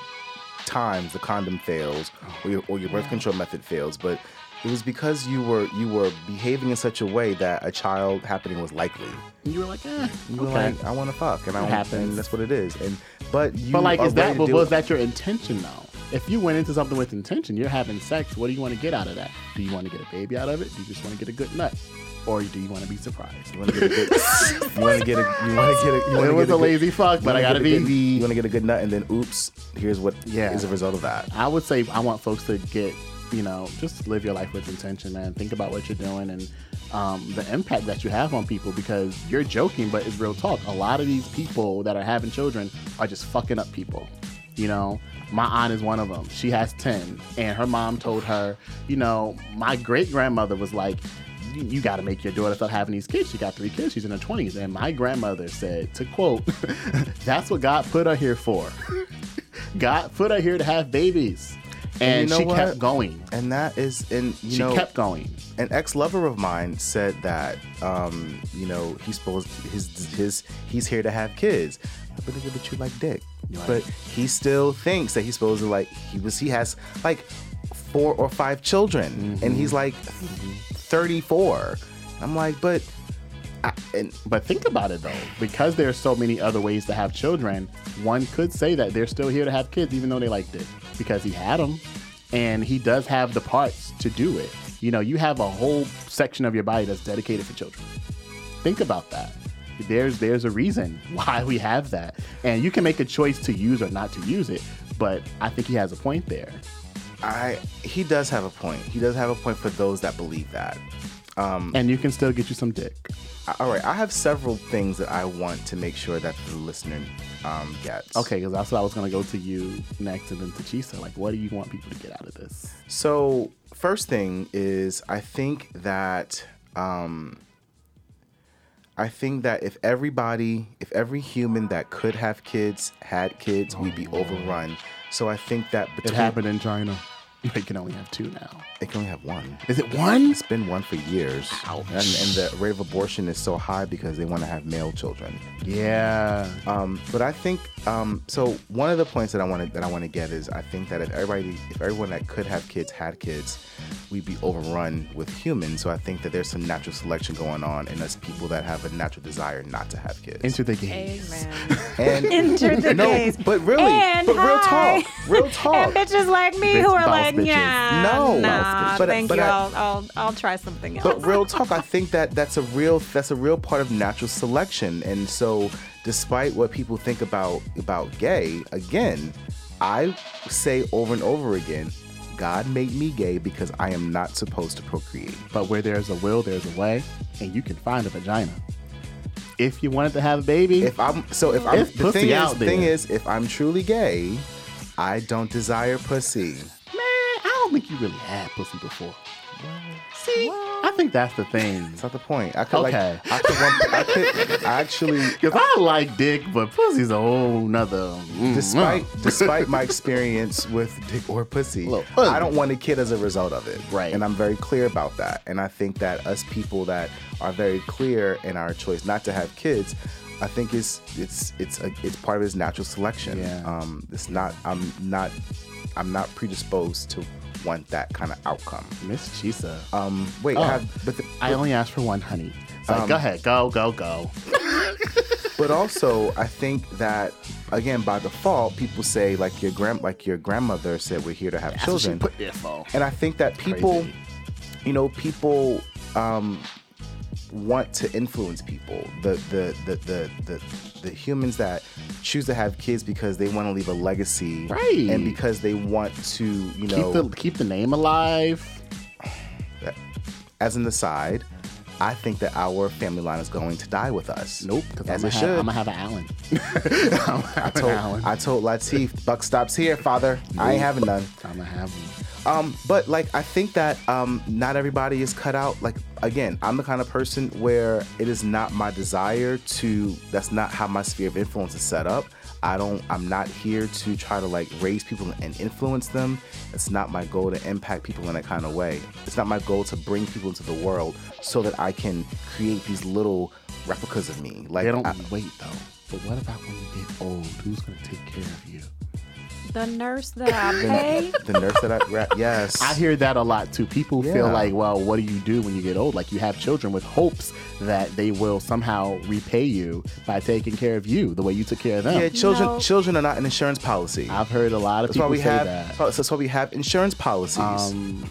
times the condom fails or your, or your birth control method fails, but. It was because you were you were behaving in such a way that a child happening was likely. and you were like, eh, You were okay. like, I want to fuck, and I It want, happens. and that's what it is. And but you But like, is that but was it. that your intention though? If you went into something with intention, you're having sex. What do you want to get out of that? Do you want to get a baby out of it? Do you just want to get a good nut, or do you want to be surprised? You want to get a good. you want to get a. You want to get a. You wanna It was get a good- lazy fuck, but I gotta be good- You want to get a good nut, and then oops, here's what Yeah. is a result of that. I would say I want folks to get, you know, just live your life with intention, man. Think about what you're doing and um, the impact that you have on people because you're joking, but it's real talk. A lot of these people that are having children are just fucking up people. You know, my aunt is one of them. She has 10, and her mom told her, you know, my great grandmother was like, you, you got to make your daughter start having these kids. She got three kids. She's in her 20s. And my grandmother said, to quote, that's what God put her here for. God put her here to have babies. And, you know she what? kept going. And that is, and you know She know, kept going. an ex-lover of mine said that um, you know he's supposed his his he's here to have kids but nigga, but you like dick Right. but he still thinks that he's supposed to like he was he has like four or five children Mm-hmm. and he's like 34 i'm like but I, and But think about it though, because there's so many other ways to have children, one could say that they're still here to have kids even though they liked it because he had them and he does have the parts to do it. You know, you have a whole section of your body that's dedicated for children. Think about that. There's there's a reason why we have that. And you can make a choice to use or not to use it, but I think he has a point there. i he does have a point he does have a point for those that believe that um And you can still get you some dick. all right i have several things that i want to make sure that the listener um gets Okay, because that's what I was gonna go to you next and then to Chisa. Like, what do you want people to get out of this? So, first thing is, I think that um, I think that if everybody, if every human that could have kids had kids, we'd be overrun. So I think that It happened in China. They can only have two now. They can only have one. Is it one? It's been one for years, Ouch. and, and the rate of abortion is so high because they want to have male children. Yeah. Um, but I think um, so. One of the points that I want to that I want to get is I think that if everybody, if everyone that could have kids had kids, we'd be overrun with humans. So I think that there's some natural selection going on in us people that have a natural desire not to have kids. Enter the games. Amen. and Enter the no, gays. but really, And but real talk, real talk. And bitches like me Bitch who are like, bitches. yeah, No. Nah, But- thank but you. I- I'll, I'll, I'll try something else. But real talk, I think that that's a real that's a real part of natural selection. And so, despite what people think about about gay, again, I say over and over again, God made me gay because I am not supposed to procreate. But where there's a will, there's a way, and you can find a vagina. If you wanted to have a baby, If I'm so if I'm It's the pussy thing is thing there. is if I'm truly gay, I don't desire pussy. Don't think you really had pussy before. See, I think that's the thing. That's not the point. I could Okay. like, I could, want, I could, I actually, Because I like dick, but pussy's a whole nother. mm, despite mm. despite my experience with dick or pussy, Look, pussy. I don't want a kid as a result of it. Right. And I'm very clear about that. And I think that us people that are very clear in our choice not to have kids, I think it's it's it's a, it's part of his natural selection. Yeah. Um, it's not. I'm not. I'm not predisposed to want that kind of outcome. Miss Chisa. Um, wait, Oh. I have, but the, I only asked for one honey. So Um, go ahead, go, go, go. but also I think that again by default people say like your grand like your grandmother said we're here to have That's what she children put there for. and I think that people Crazy. you know people um want to influence people the the the the the, the humans that choose to have kids because they want to leave a legacy Right. and because they want to you Keep know the keep the name alive. as an aside I think that our family line is going to die with us. Nope, because I'm as gonna it have, should. I'm gonna have an Allen. I'm I told, Allen. I told Latif, buck stops here, father. I ain't having none. I'm gonna have him. Um, but like I think that um, not everybody is cut out. Like again, I'm the kind of person where it is not my desire to. That's not how my sphere of influence is set up. I don't. I'm not here to try to like raise people and influence them. It's not my goal to impact people in that kind of way. It's not my goal to bring people into the world so that I can create these little replicas of me. Like They don't I- wait though. But what about when you get old? Who's gonna take care of you? The nurse that I pay. the nurse that I ra- yes. I hear that a lot too. People feel like, well, what do you do when you get old? Like you have children with hopes that they will somehow repay you by taking care of you the way you took care of them. Yeah, children. No. Children are not an insurance policy. I've heard a lot of That's why people we say have. that. so- That's why we have insurance policies. Um,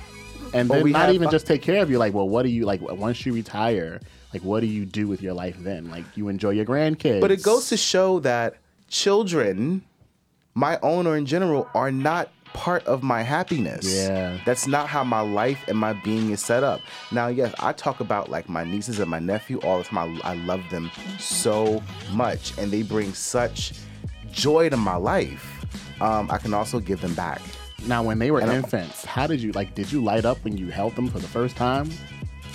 and then we not have- even just take care of you. Like, well, what do you like once you retire? Like, what do you do with your life then? Like, you enjoy your grandkids. but it goes to show that children, my own or in general, are not part of my happiness. Yeah. That's not how my life and my being is set up. Now, yes, I talk about like my nieces and my nephew all the time. I, I love them so much, and they bring such joy to my life. Um, I can also give them back. now when they were And infants, how did you like? Did you light up when you held them for the first time?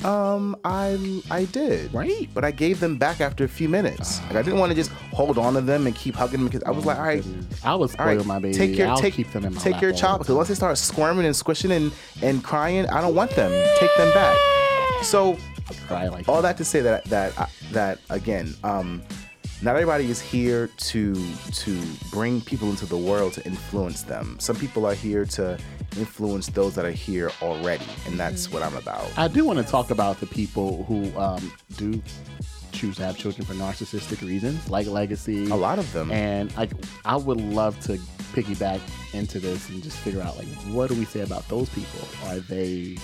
Um, I I did. Right. But I gave them back after a few minutes. Like I didn't want to just hold on to them and keep hugging them because I was like, all right, I was all right, spoil my baby. take your I'll take keep them in my take your child because once they start squirming and squishing and and crying, I don't want them. Take them back. So. Like all that to say that that uh, that again, um, not everybody is here to to bring people into the world to influence them. Some people are here to influence those that are here already, and that's what I'm about. I do want to talk about the people who um, do choose to have children for narcissistic reasons, like legacy. A lot of them. And like, I would love to piggyback into this and just figure out like, what do we say about those people? Are they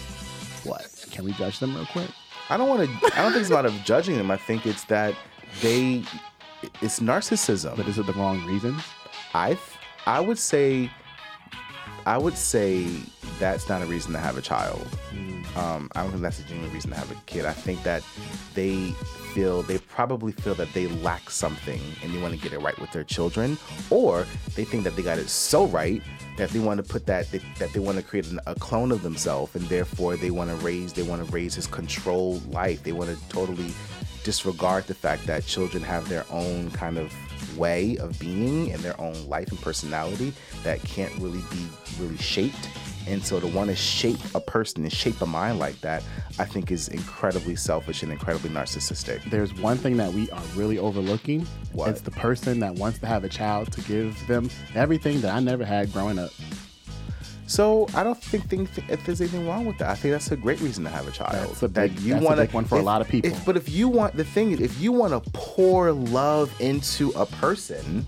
what? Can we judge them real quick? I don't want to. I don't think it's a about of judging them. I think it's that they. It's narcissism. But is it the wrong reasons? I. I would say. I would say that's not a reason to have a child. Um, I don't think that's a genuine reason to have a kid. I think that they feel they probably feel that they lack something and they want to get it right with their children, or they think that they got it so right that they want to put that that, that they want to create an, a clone of themselves, and therefore they want to raise they want to raise his controlled life. They want to totally disregard the fact that children have their own kind of way of being and their own life and personality that can't really be really shaped. And so to want to shape a person and shape a mind like that, I think is incredibly selfish and incredibly narcissistic. There's one thing that we are really overlooking. What? It's the person that wants to have a child to give them everything that I never had growing up. So I don't think, think if there's anything wrong with that. I think that's a great reason to have a child. That's a that big- that's a wanna- big one for a lot of people. if- but if you want the thing is, if you want to pour love into a person,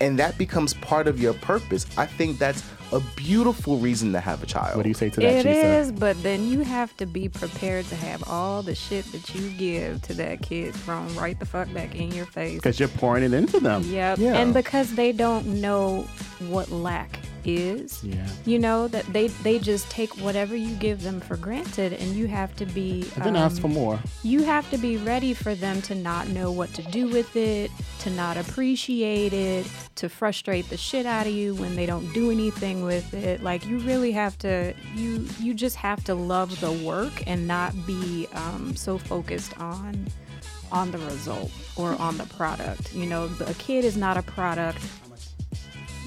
and that becomes part of your purpose, I think that's a beautiful reason to have a child. What do you say to that, It Chisa? is, but then you have to be prepared to have all the shit that you give to that kid thrown right the fuck back in your face. Because you're pouring it into them. Yep. Yeah. And because they don't know what lack is. Yeah. You know that they they just take whatever you give them for granted, and you have to be. And then ask um, for more. you have to be ready for them to not know what to do with it, to not appreciate it, to frustrate the shit out of you when they don't do anything with it. Like you really have to you you just have to love the work and not be um, so focused on on the result or on the product. You know, the, a kid is not a product.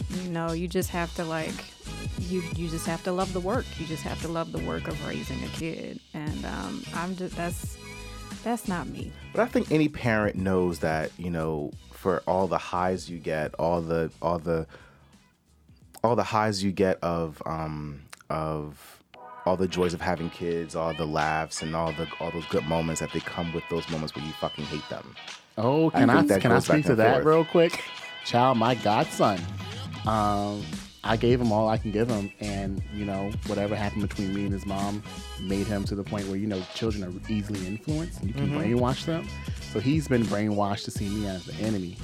You know, you just have to like you you just have to love the work. You just have to love the work of raising a kid. And um, I'm just that's that's not me. But I think any parent knows that you know, for all the highs you get, all the all the all the highs you get of um of all the joys of having kids, all the laughs and all the all those good moments that they come with those moments where you fucking hate them. Oh, can I, think that can I speak to that forth. real quick? Child, my godson. Um, I gave him all I can give him, and you know whatever happened between me and his mom made him to the point where you know children are easily influenced, and you can Mm-hmm. brainwash them. So he's been brainwashed to see me as the enemy,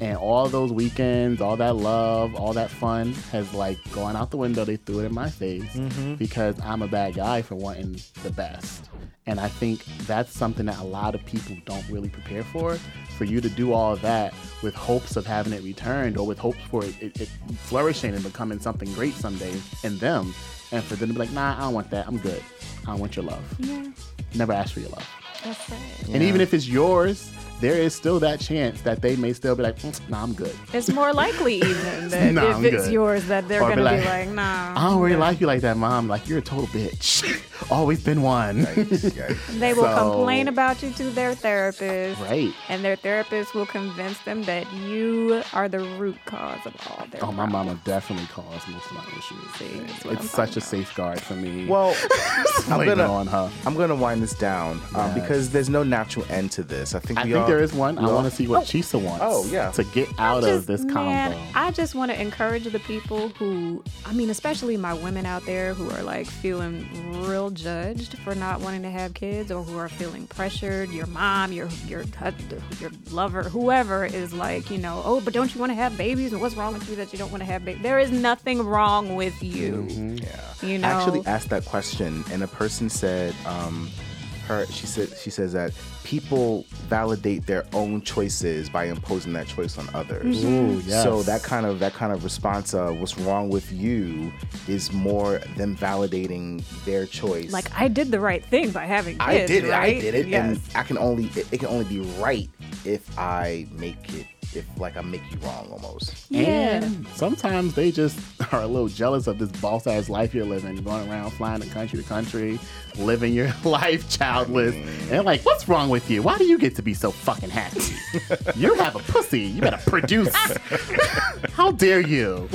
and all those weekends, all that love, all that fun has like gone out the window. They threw it in my face Mm-hmm. because I'm a bad guy for wanting the best. And I think that's something that a lot of people don't really prepare for. For you to do all of that with hopes of having it returned or with hopes for it, it, it flourishing and becoming something great someday in them. And for them to be like, nah, I don't want that. I'm good. I don't want your love. Yeah, Never ask for your love. That's sad. And even if it's yours, there is still that chance that they may still be like, "Mm, nah, I'm good. It's more likely even that Nah, if I'm it's good. yours that they're Or gonna be like, like, nah. I don't really I'm like you like that, mom. Like, you're a total bitch. Always been one. good." They will So- complain about you to their therapist, right. and their therapist will convince them that you are the root cause of all their. Oh, my mama definitely caused most of my issues. See, It's, I'm it's such talking a safeguard for me. Well, I'm gonna on her. I'm gonna wind this down um, Yes. because there's no natural end to this. I think I we think all, there is one. I want to see what Chisa wants. Oh, yeah. To get out I of this man, combo. I just want to encourage the people who, I mean, especially my women out there who are like feeling real judged for not wanting to have kids, or who are feeling pressured. Your mom, your your your lover, whoever is like, you know, oh, but don't you want to have babies? And what's wrong with you that you don't want to have babies? There is nothing wrong with you. Yeah. You know, I actually asked that question, and a person said, um, her. She said she says that people validate their own choices by imposing that choice on others. Mm-hmm. Ooh, yes. So that kind of that kind of response of what's wrong with you is more them validating their choice. like I did the right thing by having kids. I did it. Right? I did it, Yes. and I can only it, it can only be right if I make it if like I make you wrong almost. yeah. And sometimes they just are a little jealous of this boss ass life you're living, going around flying to country to country, living your life childless. And they're like, what's wrong with you? Why do you get to be so fucking happy? you have a pussy. You better produce. How dare you?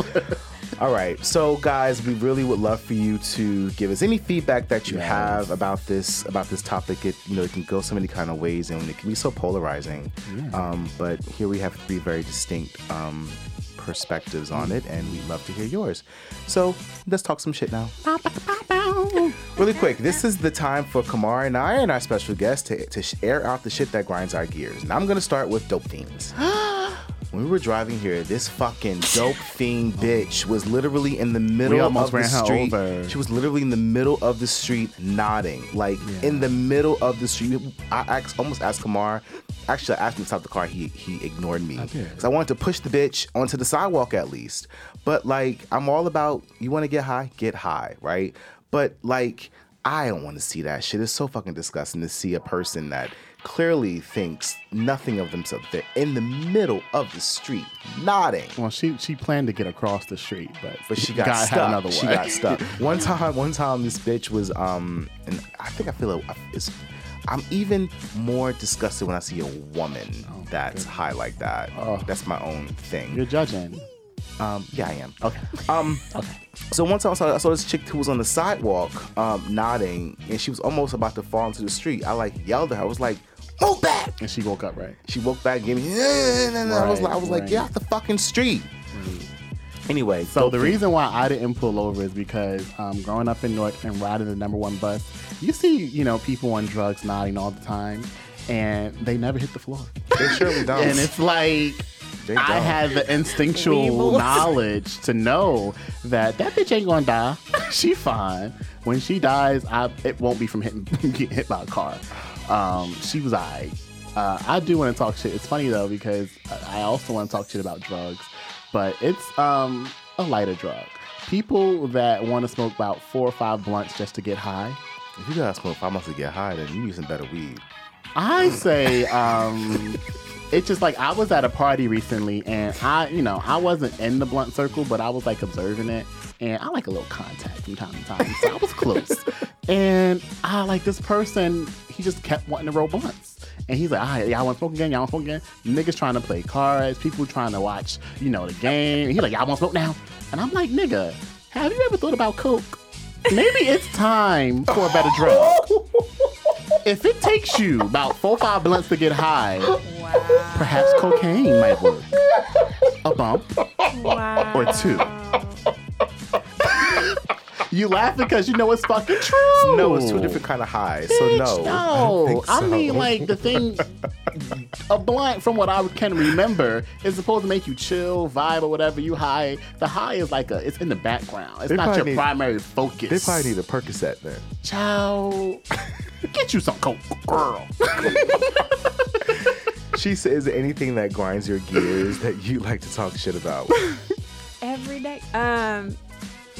All right, so guys, we really would love for you to give us any feedback that you Yes. have about this about this topic. It you know it can go so many kind of ways, and it can be so polarizing. Um, but here we have three very distinct um, perspectives on it, and we'd love to hear yours. So let's talk some shit now. Really quick, this is the time for Kamar and I and our special guest to, to air out the shit that grinds our gears. And I'm gonna start with dope fiends. when we were driving here, this fucking dope fiend bitch was literally in the middle of the street. over. She was literally in the middle of the street nodding, like in the middle of the street. I asked, almost asked Kamar. Actually, I asked him to stop the car. He he ignored me because I wanted to push the bitch onto the sidewalk at least. But like, I'm all about you want to get high, get high, right? But like, I don't want to see that shit. It's so fucking disgusting to see a person that clearly thinks nothing of themselves. They're in the middle of the street, nodding. Well, she she planned to get across the street, but But she got God had stuck. another She got stuck. One time, one time, this bitch was um, and I think I feel it. It's, I'm even more disgusted when I see a woman that's high like that. Oh. That's my own thing. You're judging. Um, yeah, I am. Okay. Um, Okay. so one time I saw, I saw this chick who was on the sidewalk, um, nodding, and she was almost about to fall into the street. I like yelled at her. I was like, "Move back!" And she woke up right. She woke back, and gave me. And I was Right, like, I was like, right. get off the fucking street. Anyway, So the reason why I didn't pull over is because um, growing up in North and riding the number one bus, you see, you know, people on drugs nodding all the time, and they never hit the floor. they surely don't. and it's like They I don't. had the instinctual Weebles. knowledge to know that that bitch ain't gonna die. she fine. When she dies, I it won't be from hitting getting hit by a car. Um, she was alright. Uh, I do want to talk shit. It's funny though because I also want to talk shit about drugs, but it's um a lighter drug. People that want to smoke about four or five blunts just to get high. If you gotta smoke five months to get high, then you need some better weed. I say, um, it's just like I was at a party recently, and I, you know, I wasn't in the blunt circle, but I was like observing it, and I like a little contact from time to time, so I was close. and I like this person, he just kept wanting to roll blunts. And he's like, all right, y'all want to smoke again? Y'all want to smoke again? Niggas trying to play cards, people trying to watch, you know, the game. And he's like, y'all want to smoke now? And I'm like, nigga, have you ever thought about coke? Maybe it's time for a better drug. If it takes you about four or five blunts to get high, Wow. perhaps cocaine might work. A bump Wow. or two. You laugh because you know it's fucking true. No, it's two different kind of highs. So Bitch, no, I, don't no. I mean, like the thing, a blunt, from what I can remember, is supposed to make you chill, vibe, or whatever. You high. The high is like a, it's in the background. It's They not your need- primary focus. they probably need a Percocet then. Child, get you some coke, girl. She says, anything that grinds your gears that you like to talk shit about?" Every day. Um,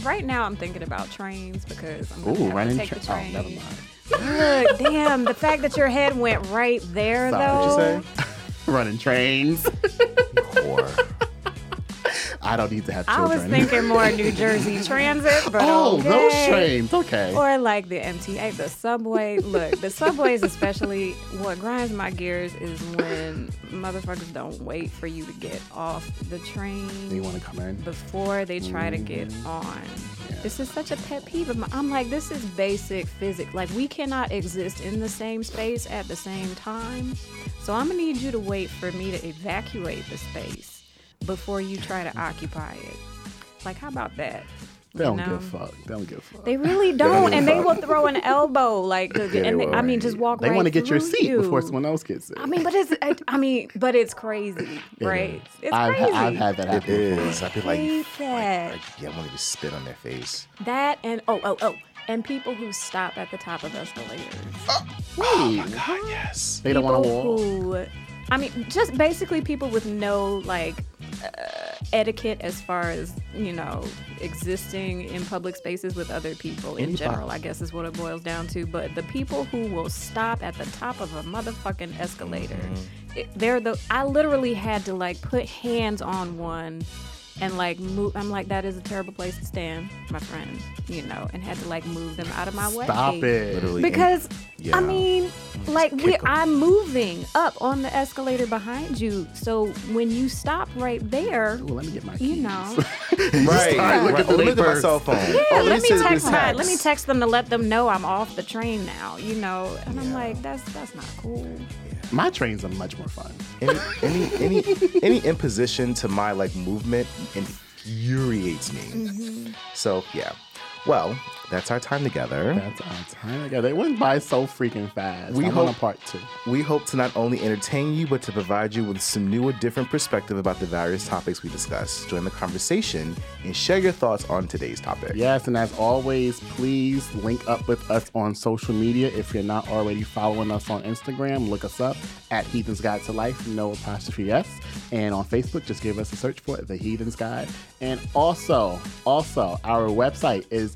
right now I'm thinking about trains because I'm gonna Ooh, have running to take tra- the oh, train. never mind. Look, damn, the fact that your head went right there Sorry, though. what'd you say? Running trains. Whore. I don't need to have children. I was thinking more New Jersey Transit, but oh, okay. those trains. Okay. Or like the MTA, the subway. Look, the subways, especially, what grinds my gears is when motherfuckers don't wait for you to get off the train they want to come in. before they try to get Mm-hmm. on. This is such a pet peeve of mine. I'm like, this is basic physics. Like, we cannot exist in the same space at the same time. So I'm gonna need you to wait for me to evacuate the space before you try to occupy it. Like, how about that? They don't know? give a fuck. They don't give a fuck. They really don't, and they will throw an elbow, like, to, and they, I mean, just walk. They right want to get your seat you. before someone else gets it. I mean, but it's, I, I mean, but it's crazy, It right? is. It's I've, crazy. I've had that happen. before. is. I feel like, Hate like, like, yeah, I want to just spit on their face. That and oh, oh, oh, and people who stop at the top of escalators. Oh, oh wait, God, yes. they don't want to walk. Who, I mean, just basically people with no like uh, etiquette as far as you know existing in public spaces with other people in general. I guess is what it boils down to. But the people who will stop at the top of a motherfucking escalator, Mm-hmm. it, they're the. I literally had to like put hands on one. And like move, I'm like that is a terrible place to stand, my friend. You know, and had to like move them out of my way. Stop it. Literally. Because Yeah. I mean, like we. I'm moving up on the escalator behind you. So when you stop right there, Ooh, let me get my you know, Right. Sorry, look at the let me look at my cell phone. yeah, oh, let me send text this my, let me text them to let them know I'm off the train now. You know, and I'm like, that's that's not cool. My trains are much more fun. any any any any imposition to my like movement infuriates me. Mm-hmm. So yeah. Well, that's our time together. That's our time together. It went by so freaking fast. We I'm hope- part two. We hope to not only entertain you, but to provide you with some new or different perspective about the various topics we discuss. Join the conversation and share your thoughts on today's topic. Yes, and as always, please link up with us on social media. If you're not already following us on Instagram, look us up at Heathens Guide to Life, no apostrophe S. And on Facebook, just give us a search for it, The Heathens Guide. And also, also, our website is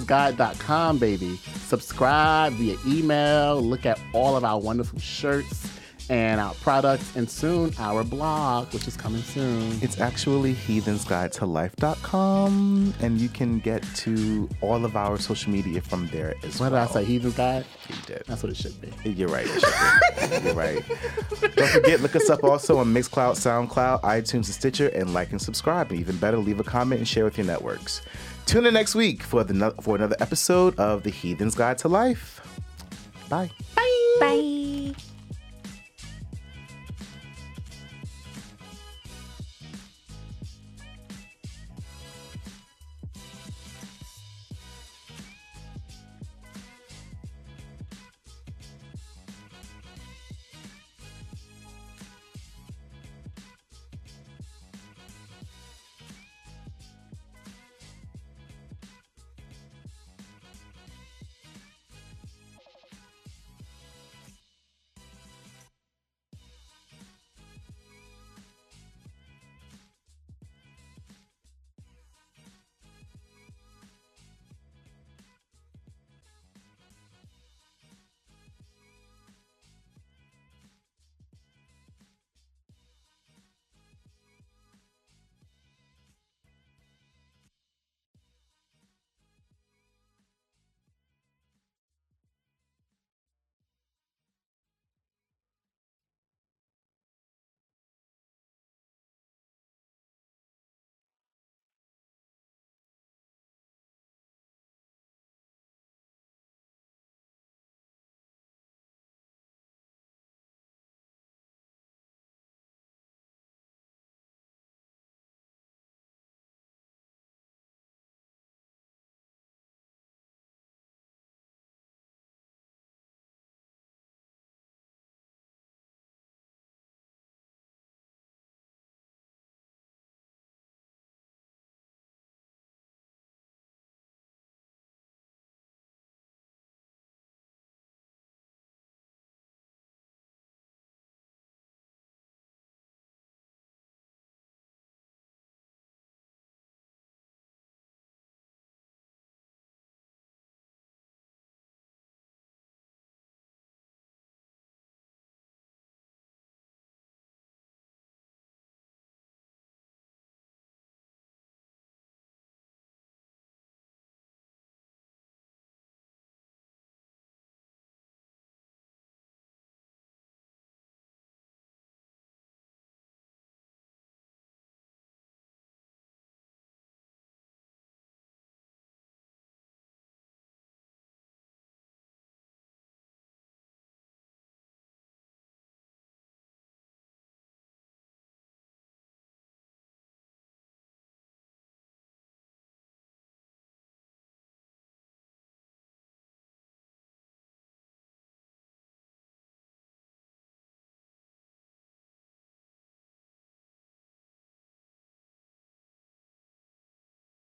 heathensguide.com, baby. Subscribe via email, look at all of our wonderful shirts and our products, and soon our blog, which is coming soon. It's actually heathensguidetolife.com, and you can get to all of our social media from there as What did. I say? Heathens Guide? You did. That's what it should be. You're right. be. You're right. Don't forget, look us up also on Mixcloud, SoundCloud, iTunes, and Stitcher, and like and subscribe. And even better, leave a comment and share with your networks. Tune in next week for the for another episode of The Heathen's Guide to Life. Bye. Bye. Bye.